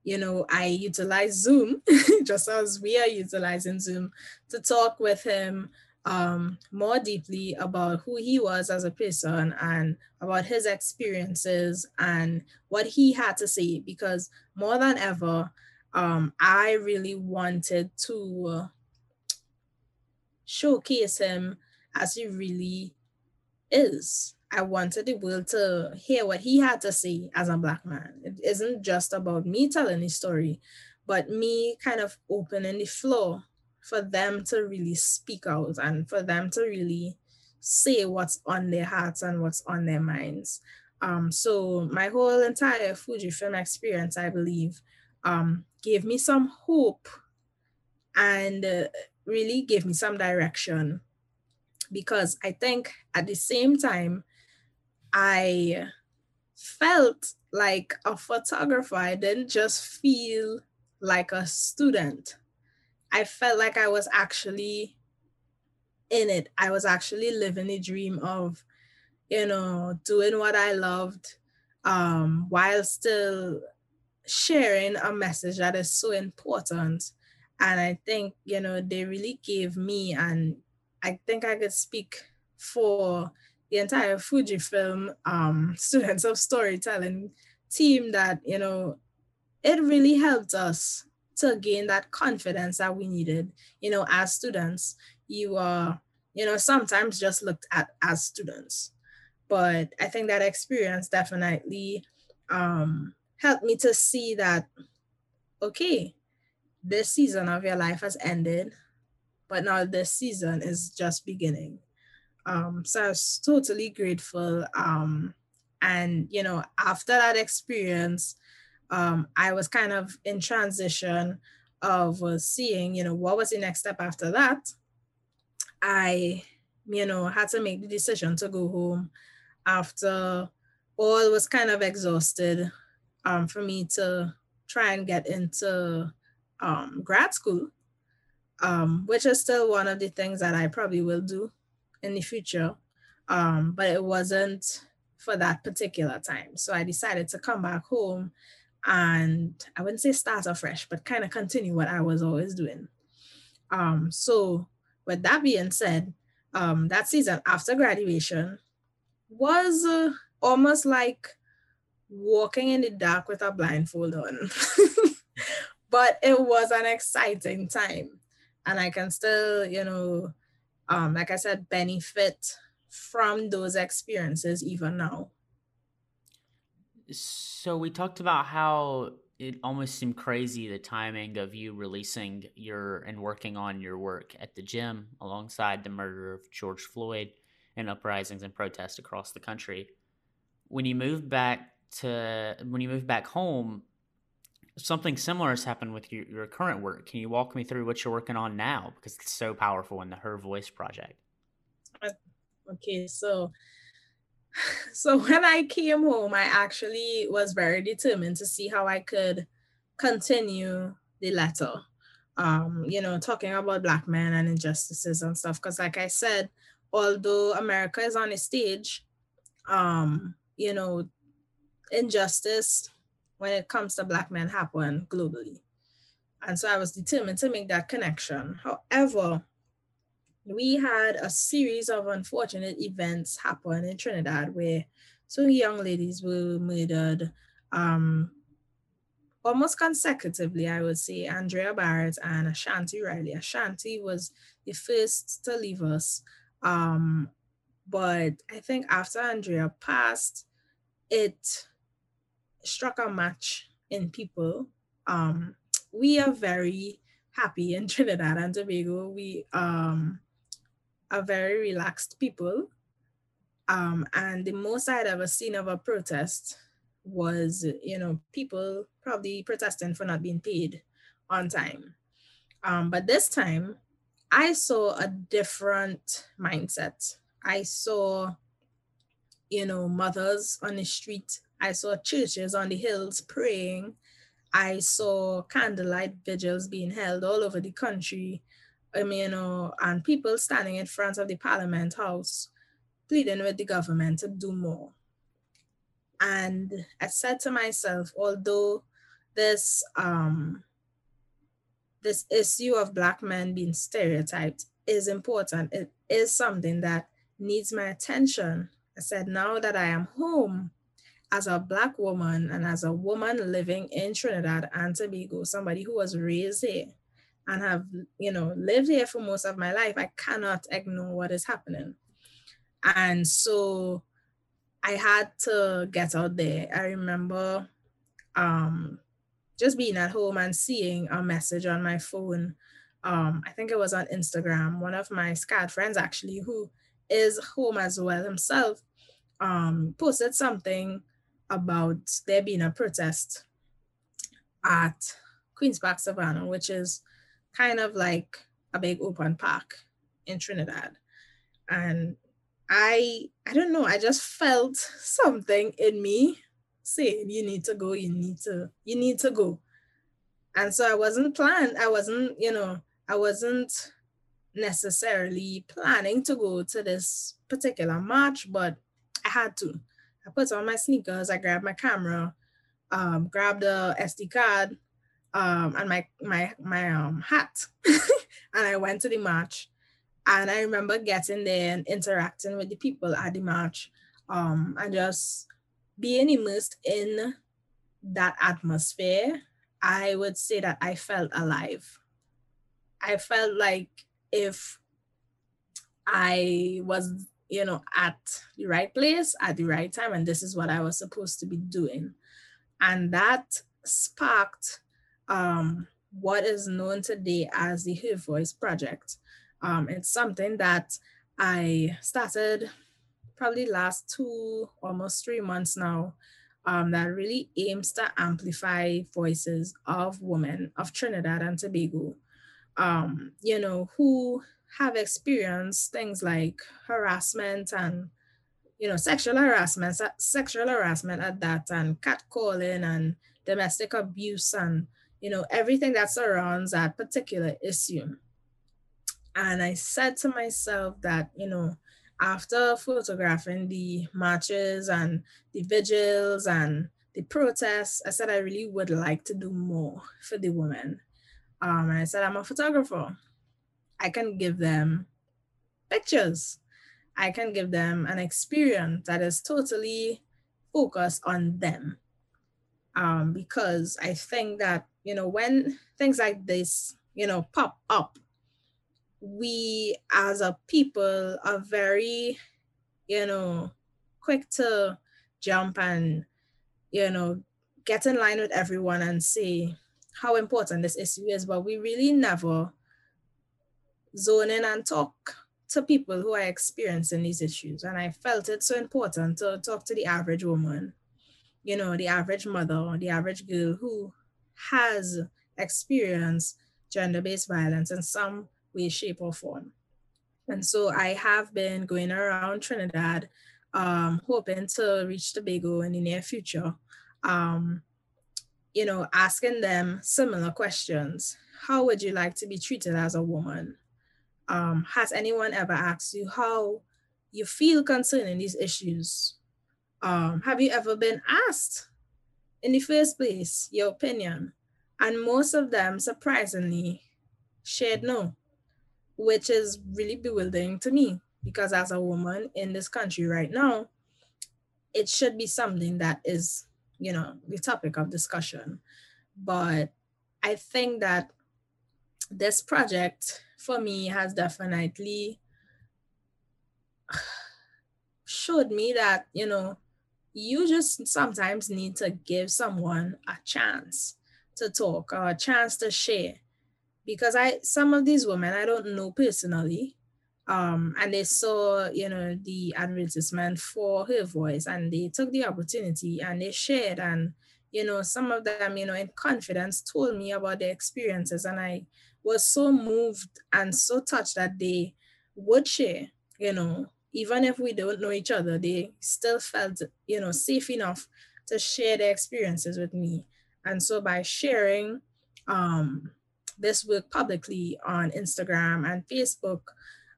[SPEAKER 2] you know, I utilize Zoom, just as we are utilizing Zoom, to talk with him um, more deeply about who he was as a person and about his experiences and what he had to say. Because more than ever, um, I really wanted to showcase him as he really is. I wanted the world to hear what he had to say as a Black man. It isn't just about me telling his story, but me kind of opening the floor for them to really speak out and for them to really say what's on their hearts and what's on their minds. Um, so my whole entire Fujifilm experience, I believe, um, gave me some hope and uh, really gave me some direction because I think at the same time, I felt like a photographer. I didn't just feel like a student. I felt like I was actually in it. I was actually living the dream of, you know, doing what I loved um, while still sharing a message that is so important. And I think, you know, they really gave me, and I think I could speak for the entire Fujifilm um, students of storytelling team that, you know, it really helped us to gain that confidence that we needed. You know, as students, you are, you know, sometimes just looked at as students. But I think that experience definitely um, helped me to see that, okay, this season of your life has ended, but now this season is just beginning. Um, so I was totally grateful. Um, and, you know, after that experience, um, I was kind of in transition of uh, seeing, you know, what was the next step after that. I, you know, had to make the decision to go home after all was kind of exhausted um, for me to try and get into um, grad school, um, which is still one of the things that I probably will do in the future. um, but it wasn't for that particular time. So I decided to come back home and I wouldn't say start afresh, but kind of continue what I was always doing. Um, so with that being said, um, that season after graduation was uh, almost like walking in the dark with a blindfold on. but it was an exciting time. And I can still, you know, um, like I said, benefit from those experiences even now.
[SPEAKER 1] So we talked about how it almost seemed crazy the timing of you releasing your and working on your work at the gym alongside the murder of George Floyd and uprisings and protests across the country. When you moved back to when you moved back home, something similar has happened with your, your current work. Can you walk me through what you're working on now? Because it's so powerful in the Her Voice project.
[SPEAKER 2] Okay, so so when I came home, I actually was very determined to see how I could continue the letter. Um, you know, talking about black men and injustices and stuff. Because, like I said, although America is on a stage, um, you know, injustice when it comes to black men happen globally. And so I was determined to make that connection. However, we had a series of unfortunate events happen in Trinidad where two young ladies were murdered um, almost consecutively, I would say, Andrea Bharatt and Ashanti Riley. Ashanti was the first to leave us. Um, but I think after Andrea passed, it struck a match in people. Um, we are very happy in Trinidad and Tobago. We um, are very relaxed people. Um, and the most I'd ever seen of a protest was, you know, people probably protesting for not being paid on time. Um, but this time, I saw a different mindset. I saw, you know, mothers on the street I saw churches on the hills praying. I saw candlelight vigils being held all over the country. I mean, you know, and people standing in front of the Parliament House pleading with the government to do more. And I said to myself, although this um, this issue of black men being stereotyped is important, it is something that needs my attention. I said, now that I am home, as a Black woman and as a woman living in Trinidad and Tobago, somebody who was raised here and have, you know, lived here for most of my life, I cannot ignore what is happening. And so I had to get out there. I remember um, just being at home and seeing a message on my phone. Um, I think it was on Instagram. One of my SCAD friends, actually, who is home as well himself, um, posted something about there being a protest at Queen's Park Savannah, which is kind of like a big open park in Trinidad. And I I don't know, I just felt something in me saying you need to go, you need to, you need to go. And so I wasn't planned, I wasn't, you know, I wasn't necessarily planning to go to this particular march, but I had to. I put on my sneakers, I grabbed my camera, um, grabbed the SD card, um, and my my my um hat, and I went to the march. And I remember getting there and interacting with the people at the march, um, and just being immersed in that atmosphere. I would say that I felt alive. I felt like if I was you know, at the right place at the right time. And this is what I was supposed to be doing. And that sparked um, what is known today as the Her Voice Project. Um, it's something that I started probably last two, almost three months now, um, that really aims to amplify voices of women of Trinidad and Tobago, um, you know, who have experienced things like harassment and you know sexual harassment sexual harassment at that and catcalling and domestic abuse and you know everything that surrounds that particular issue and i said to myself that you know after photographing the marches and the vigils and the protests, I said I really would like to do more for the women. Um, and I said, I'm a photographer. I can give them pictures. I can give them an experience that is totally focused on them. Um, because I think that, you know, when things like this, you know, pop up, we as a people are very, you know, quick to jump and, you know, get in line with everyone and say how important this issue is, but we really never zone in and talk to people who are experiencing these issues. And I felt it so important to talk to the average woman, you know, the average mother, the average girl who has experienced gender based violence in some way, shape, or form. And so I have been going around Trinidad, um, hoping to reach Tobago in the near future, um, you know, asking them similar questions. How would you like to be treated as a woman? Um, has anyone ever asked you how you feel concerning these issues? Um, have you ever been asked in the first place your opinion? And most of them, surprisingly, shared no which is really bewildering to me because as a woman in this country right now, it should be something that is, you know, the topic of discussion. But I think that this project for me has definitely showed me that, you know, you just sometimes need to give someone a chance to talk or a chance to share because I some of these women I don't know personally. Um, and they saw, you know, the advertisement for her voice and they took the opportunity and they shared and you know, some of them, you know, in confidence told me about their experiences and I was so moved and so touched that they would share, you know, even if we don't know each other, they still felt, you know, safe enough to share their experiences with me. And so by sharing, um, this work publicly on Instagram and Facebook,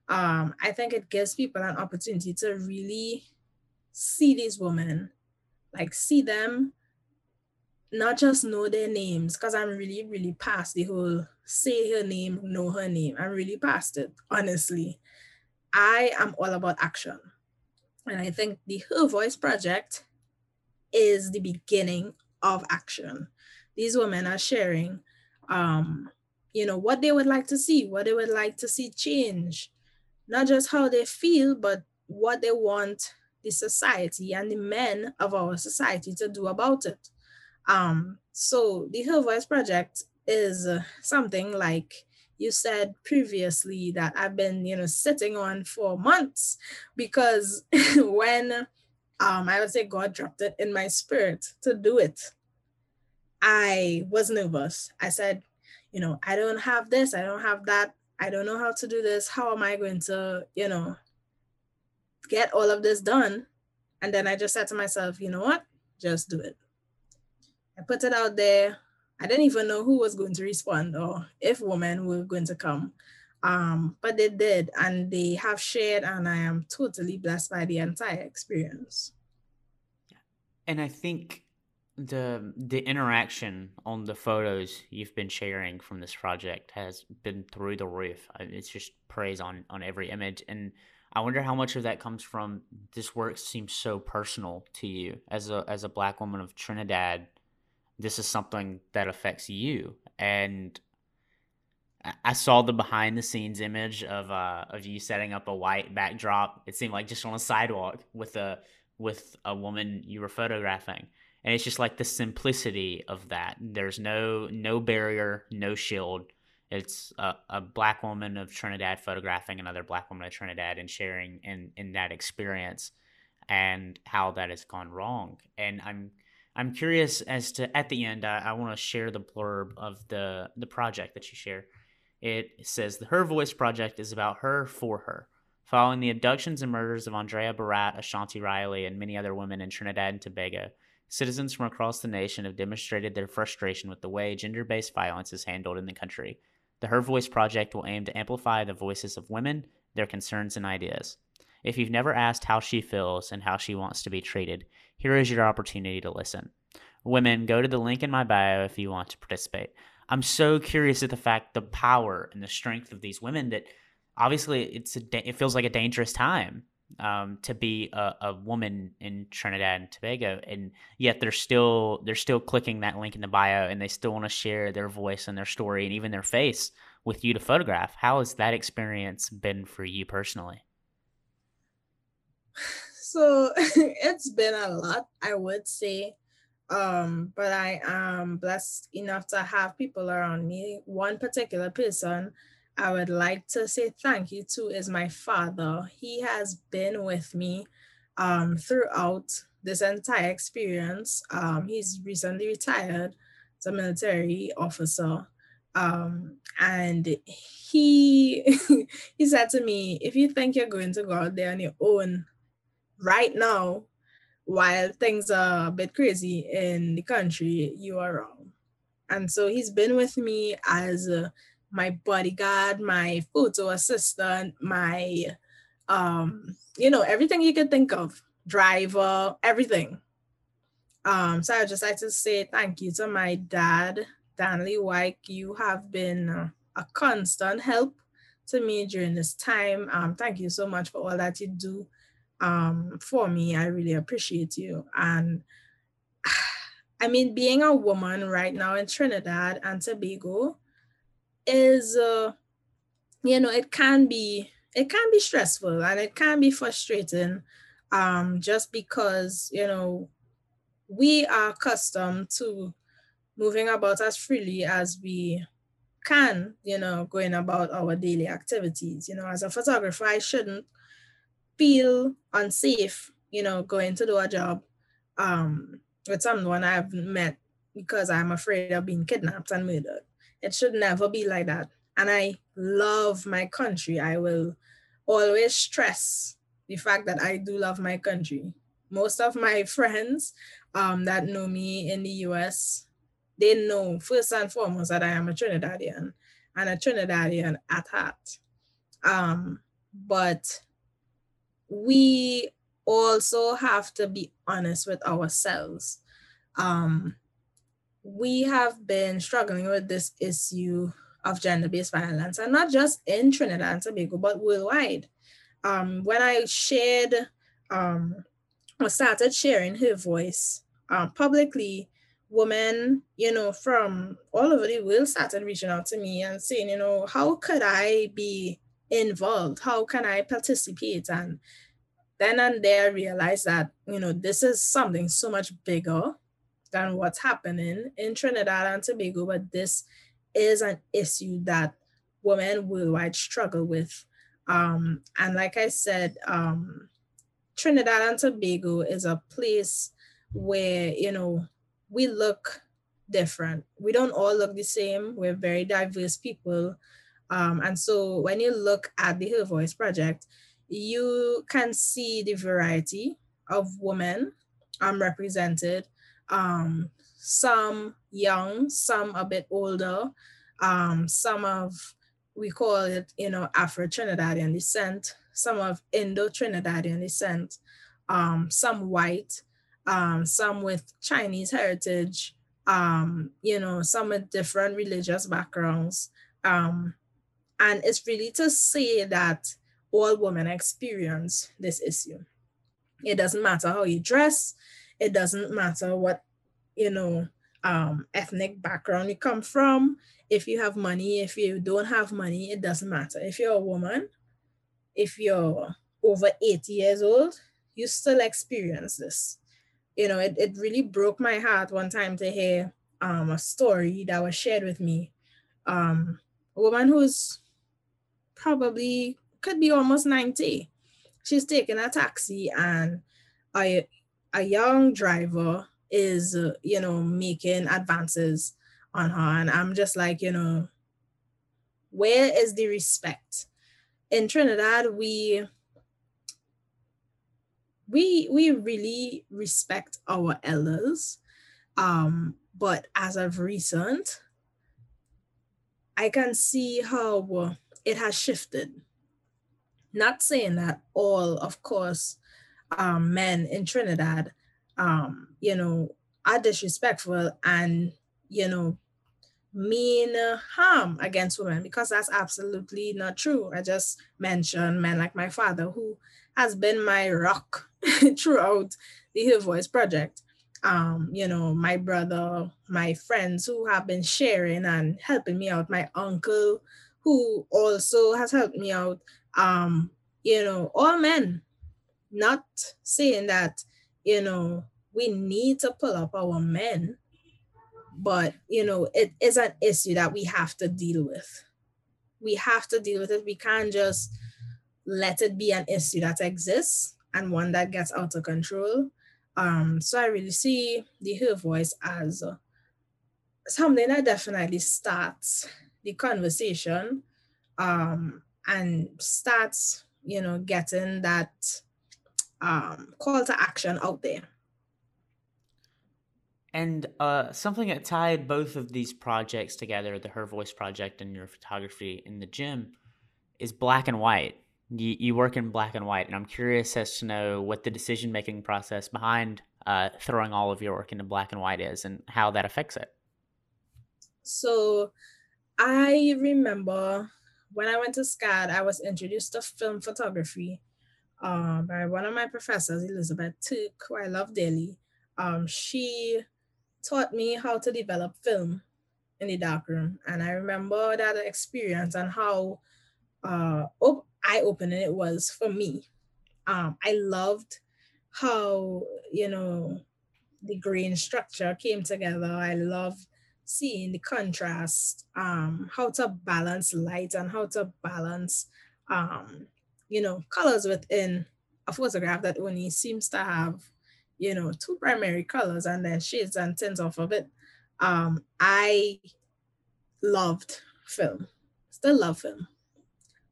[SPEAKER 2] um, I think it gives people an opportunity to really see these women, like see them, not just know their names, because I'm really, really past the whole say her name, know her name. I'm really past it, honestly. I am all about action. And I think the Her Voice Project is the beginning of action. These women are sharing um, you know, what they would like to see, what they would like to see change, not just how they feel, but what they want the society and the men of our society to do about it. Um, so the Her Voice Project is something like you said previously that I've been, you know, sitting on for months because when um, I would say God dropped it in my spirit to do it, I was nervous. I said, you know, I don't have this, I don't have that, I don't know how to do this. How am I going to, you know, get all of this done? And then I just said to myself, you know what? Just do it. I put it out there. I didn't even know who was going to respond or if women were going to come. Um, but they did, and they have shared, and I am totally blessed by the entire experience.
[SPEAKER 1] And I think the the interaction on the photos you've been sharing from this project has been through the roof. It's just praise on on every image, and I wonder how much of that comes from this work seems so personal to you as a as a black woman of Trinidad. This is something that affects you, and I saw the behind the scenes image of uh of you setting up a white backdrop. It seemed like just on a sidewalk with a with a woman you were photographing. And it's just like the simplicity of that. There's no no barrier no shield. It's a, a black woman of trinidad photographing another black woman of trinidad and sharing in in that experience and how that has gone wrong. And i'm i'm curious as to at the end i, I want to share the blurb of the the project that you share it says the her voice project is about her for her following the abductions and murders of andrea Bharatt, ashanti riley and many other women in trinidad and tobago Citizens from across the nation have demonstrated their frustration with the way gender based violence is handled in the country. The Her Voice Project will aim to amplify the voices of women, their concerns, and ideas. If you've never asked how she feels and how she wants to be treated, here is your opportunity to listen. Women, go to the link in my bio if you want to participate. I'm so curious at the fact, the power and the strength of these women that obviously it's a, it feels like a dangerous time um, to be a, a, woman in Trinidad and Tobago, and yet they're still they're still clicking that link in the bio, and they still want to share their voice and their story and even their face with you to photograph. How has that experience been for you personally?
[SPEAKER 2] So it's been a lot, I would say. Um, but I am blessed enough to have people around me. One particular person I would like to say thank you to is my father. He has been with me um, throughout this entire experience. Um, he's recently retired as a military officer. Um, and he he said to me, if you think you're going to go out there on your own right now, while things are a bit crazy in the country, you are wrong. And so he's been with me as a, my bodyguard, my photo assistant, my, um, you know, everything you could think of, driver, everything. Um, so I just like to say thank you to my dad, Danley White. You have been a constant help to me during this time. Um, thank you so much for all that you do um, for me. I really appreciate you. And I mean, being a woman right now in Trinidad and Tobago is, uh, you know, it can be it can be stressful and it can be frustrating, um, just because you know we are accustomed to moving about as freely as we can, you know, going about our daily activities. You know, as a photographer, I shouldn't feel unsafe, you know, going to do a job um, with someone I've met because I'm afraid of being kidnapped and murdered. It should never be like that. And I love my country. I will always stress the fact that I do love my country. Most of my friends um, that know me in the US, they know first and foremost that I am a Trinidadian and a Trinidadian at heart. Um, but we also have to be honest with ourselves. Um, we have been struggling with this issue of gender-based violence, and not just in Trinidad and Tobago, but worldwide. Um, when I shared um, or started sharing her voice um, publicly, women, you know, from all over the world started reaching out to me and saying, you know, how could I be involved? How can I participate? And then and there I realized that, you know, this is something so much bigger than what's happening in Trinidad and Tobago, but this is an issue that women worldwide struggle with. Um, and like I said, um, Trinidad and Tobago is a place where, you know, we look different. We don't all look the same. We're very diverse people. Um, and so when you look at the Her Voice Project, you can see the variety of women um, represented. Um, some young, some a bit older, um, some of, we call it, you know, Afro Trinidadian descent, some of Indo Trinidadian descent, um, some white, um, some with Chinese heritage, um, you know, some with different religious backgrounds. Um, and it's really to say that all women experience this issue. It doesn't matter how you dress, it doesn't matter what, you know, um, ethnic background you come from. If you have money, if you don't have money, it doesn't matter. If you're a woman, if you're over 80 years old, you still experience this. You know, it, it really broke my heart one time to hear um, a story that was shared with me. Um, a woman who's probably could be almost 90. She's taking a taxi and a, a young driver is, uh, you know, making advances on her. And I'm just like, you know, where is the respect? In Trinidad, we we we really respect our elders. Um, but as of recent, I can see how it has shifted. not saying that all, of course, um, men in Trinidad, um, you know, are disrespectful and, you know, mean harm against women because that's absolutely not true. I just mentioned men like my father, who has been my rock throughout the Her Voice project. Um, you know, my brother, my friends who have been sharing and helping me out, my uncle who also has helped me out. Um, you know, all men, not saying that, you know, we need to pull up our men, but you know, it is an issue that we have to deal with. We have to deal with it. We can't just let it be an issue that exists and one that gets out of control. Um, so I really see the Her Voice as uh, something that definitely starts the conversation um, and starts, you know, getting that um, call to action out there.
[SPEAKER 1] And uh, something that tied both of these projects together, the Her Voice project and your photography in the gym, is black and white. You, you work in black and white, and I'm curious as to know what the decision making process behind uh, throwing all of your work into black and white is and how that affects it.
[SPEAKER 2] So I remember when I went to SCAD, I was introduced to film photography uh, by one of my professors, Elizabeth Took, who I love dearly. Um, she taught me how to develop film in the darkroom. And I remember that experience and how uh, op- eye-opening it was for me. Um, I loved how, you know, the grain structure came together. I loved seeing the contrast, um, how to balance light and how to balance, um, you know, colors within a photograph that only seems to have, you know, two primary colors and then shades and tints off of it. Um, I loved film, still love film.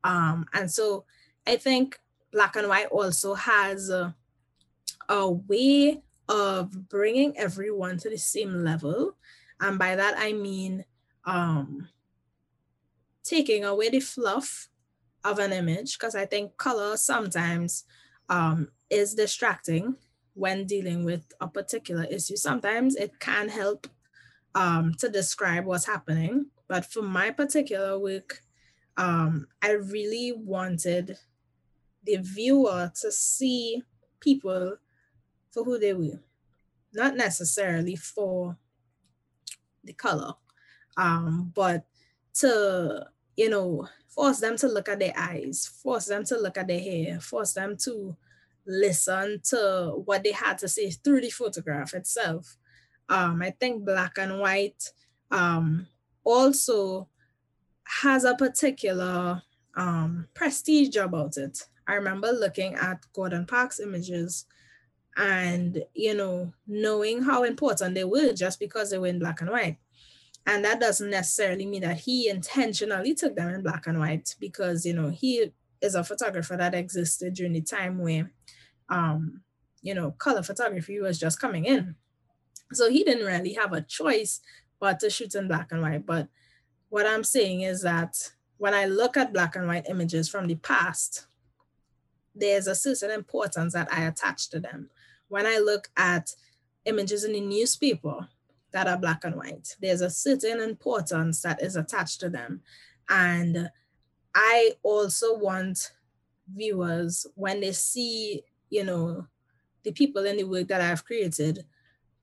[SPEAKER 2] Um, and so I think black and white also has a, a way of bringing everyone to the same level and by that, I mean um, taking away the fluff of an image, because I think color sometimes um, is distracting when dealing with a particular issue. Sometimes it can help um, to describe what's happening. But for my particular work, um, I really wanted the viewer to see people for who they were, not necessarily for the color. Um, but to, you know, force them to look at their eyes, force them to look at their hair, force them to listen to what they had to say through the photograph itself. Um, I think black and white um, also has a particular um, prestige about it. I remember looking at Gordon Parks images and you know knowing how important they were just because they were in black and white. And that doesn't necessarily mean that he intentionally took them in black and white because you know he is a photographer that existed during the time where um you know color photography was just coming in. So he didn't really have a choice but to shoot in black and white. But what i'm saying is that when i look at black and white images from the past there's a certain importance that i attach to them when I look at images in the newspaper that are black and white, there's a certain importance that is attached to them. And I also want viewers, when they see, you know, the people in the work that I've created,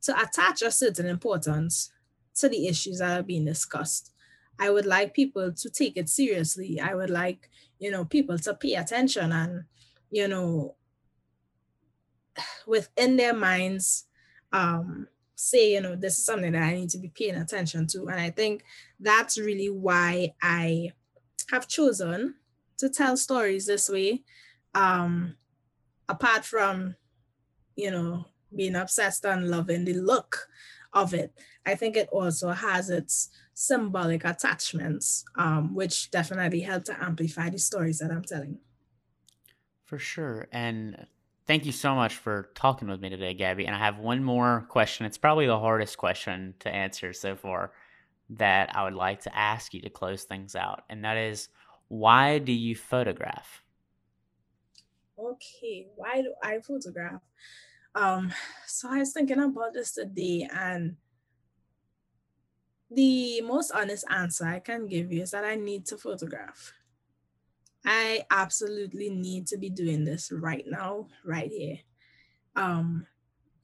[SPEAKER 2] to attach a certain importance to the issues that are being discussed. I would like people to take it seriously. I would like, you know, people to pay attention and, you know, within their minds um, say, you know, this is something that I need to be paying attention to. And I think that's really why I have chosen to tell stories this way. Um, apart from, you know, being obsessed and loving the look of it, I think it also has its symbolic attachments, um, which definitely help to amplify the stories that I'm telling.
[SPEAKER 1] For sure. And Thank you so much for talking with me today, Gabby. And I have one more question. It's probably the hardest question to answer so far that I would like to ask you to close things out. And that is why do you photograph?
[SPEAKER 2] okay, why do I photograph? Um, so I was thinking about this today, and the most honest answer I can give you is that I need to photograph. I absolutely need to be doing this right now, right here. Um,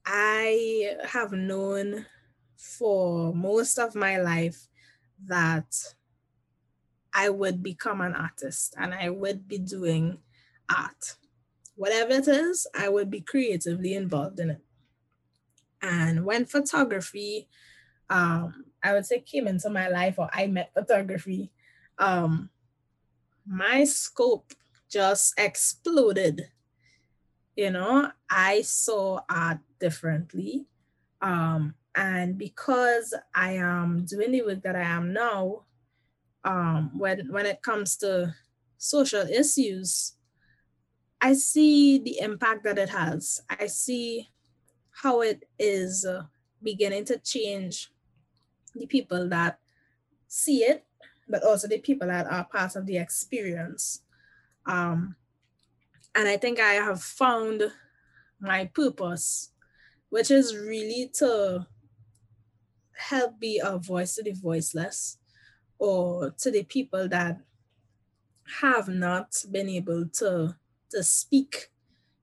[SPEAKER 2] I have known for most of my life that I would become an artist and I would be doing art. Whatever it is, I would be creatively involved in it. And when photography, um, I would say came into my life or I met photography, um, my scope just exploded. You know, I saw art differently. Um, and because I am doing the work that I am now, um, when when it comes to social issues, I see the impact that it has. I see how it is uh, beginning to change the people that see it, but also the people that are part of the experience. Um, and I think I have found my purpose, which is really to help be a voice to the voiceless or to the people that have not been able to, to speak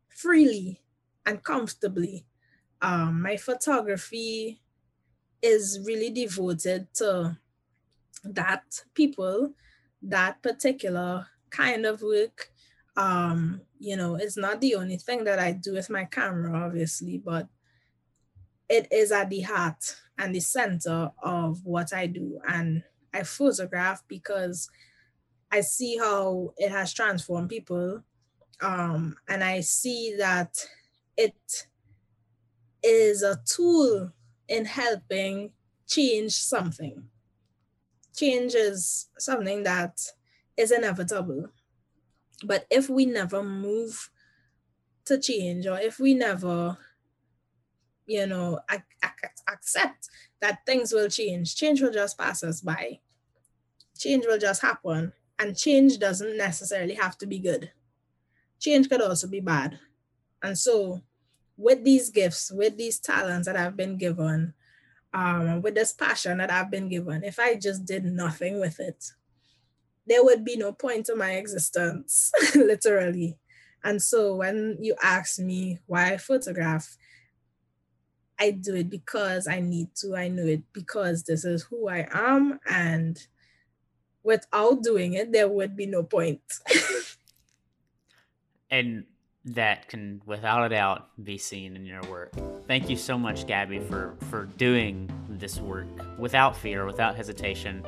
[SPEAKER 2] freely and comfortably. Um, my photography is really devoted to that people, that particular kind of work. Um, you know, it's not the only thing that I do with my camera, obviously, but it is at the heart and the center of what I do. And I photograph because I see how it has transformed people. Um, and I see that it is a tool in helping change something. Change is something that is inevitable. But if we never move to change, or if we never, you know, accept that things will change, change will just pass us by. Change will just happen. And change doesn't necessarily have to be good. Change could also be bad. And so with these gifts, with these talents that I've been given, um, with this passion that I've been given, if I just did nothing with it, there would be no point to my existence, literally. And so when you ask me why I photograph, I do it because I need to. I know it because this is who I am. And without doing it, there would be no point.
[SPEAKER 1] and that can without a doubt be seen in your work. Thank you so much Gabby for for doing this work without fear, without hesitation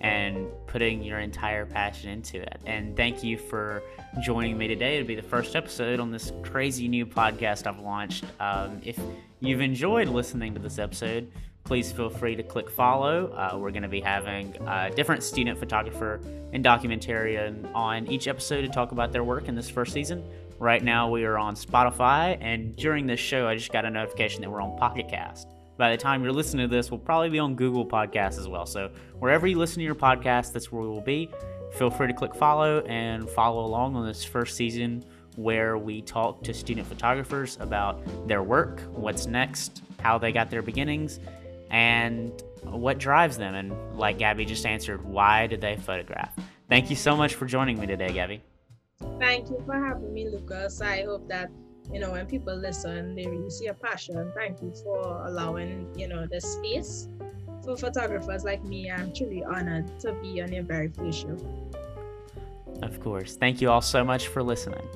[SPEAKER 1] and putting your entire passion into it. And thank you for joining me today. It'll be the first episode on this crazy new podcast I've launched. Um, if you've enjoyed listening to this episode, please feel free to click follow. Uh, we're going to be having a different student photographer and documentarian on each episode to talk about their work in this first season. Right now, we are on Spotify, and during this show, I just got a notification that we're on Pocket Cast. By the time you're listening to this, we'll probably be on Google Podcasts as well. So, wherever you listen to your podcast, that's where we will be. Feel free to click follow and follow along on this first season where we talk to student photographers about their work, what's next, how they got their beginnings, and what drives them. And like Gabby just answered, why did they photograph? Thank you so much for joining me today, Gabby.
[SPEAKER 2] Thank you for having me, Lucas. I hope that you know when people listen, they really see a passion. Thank you for allowing you know the space for photographers like me. I'm truly honored to be on your very first show.
[SPEAKER 1] Of course. Thank you all so much for listening.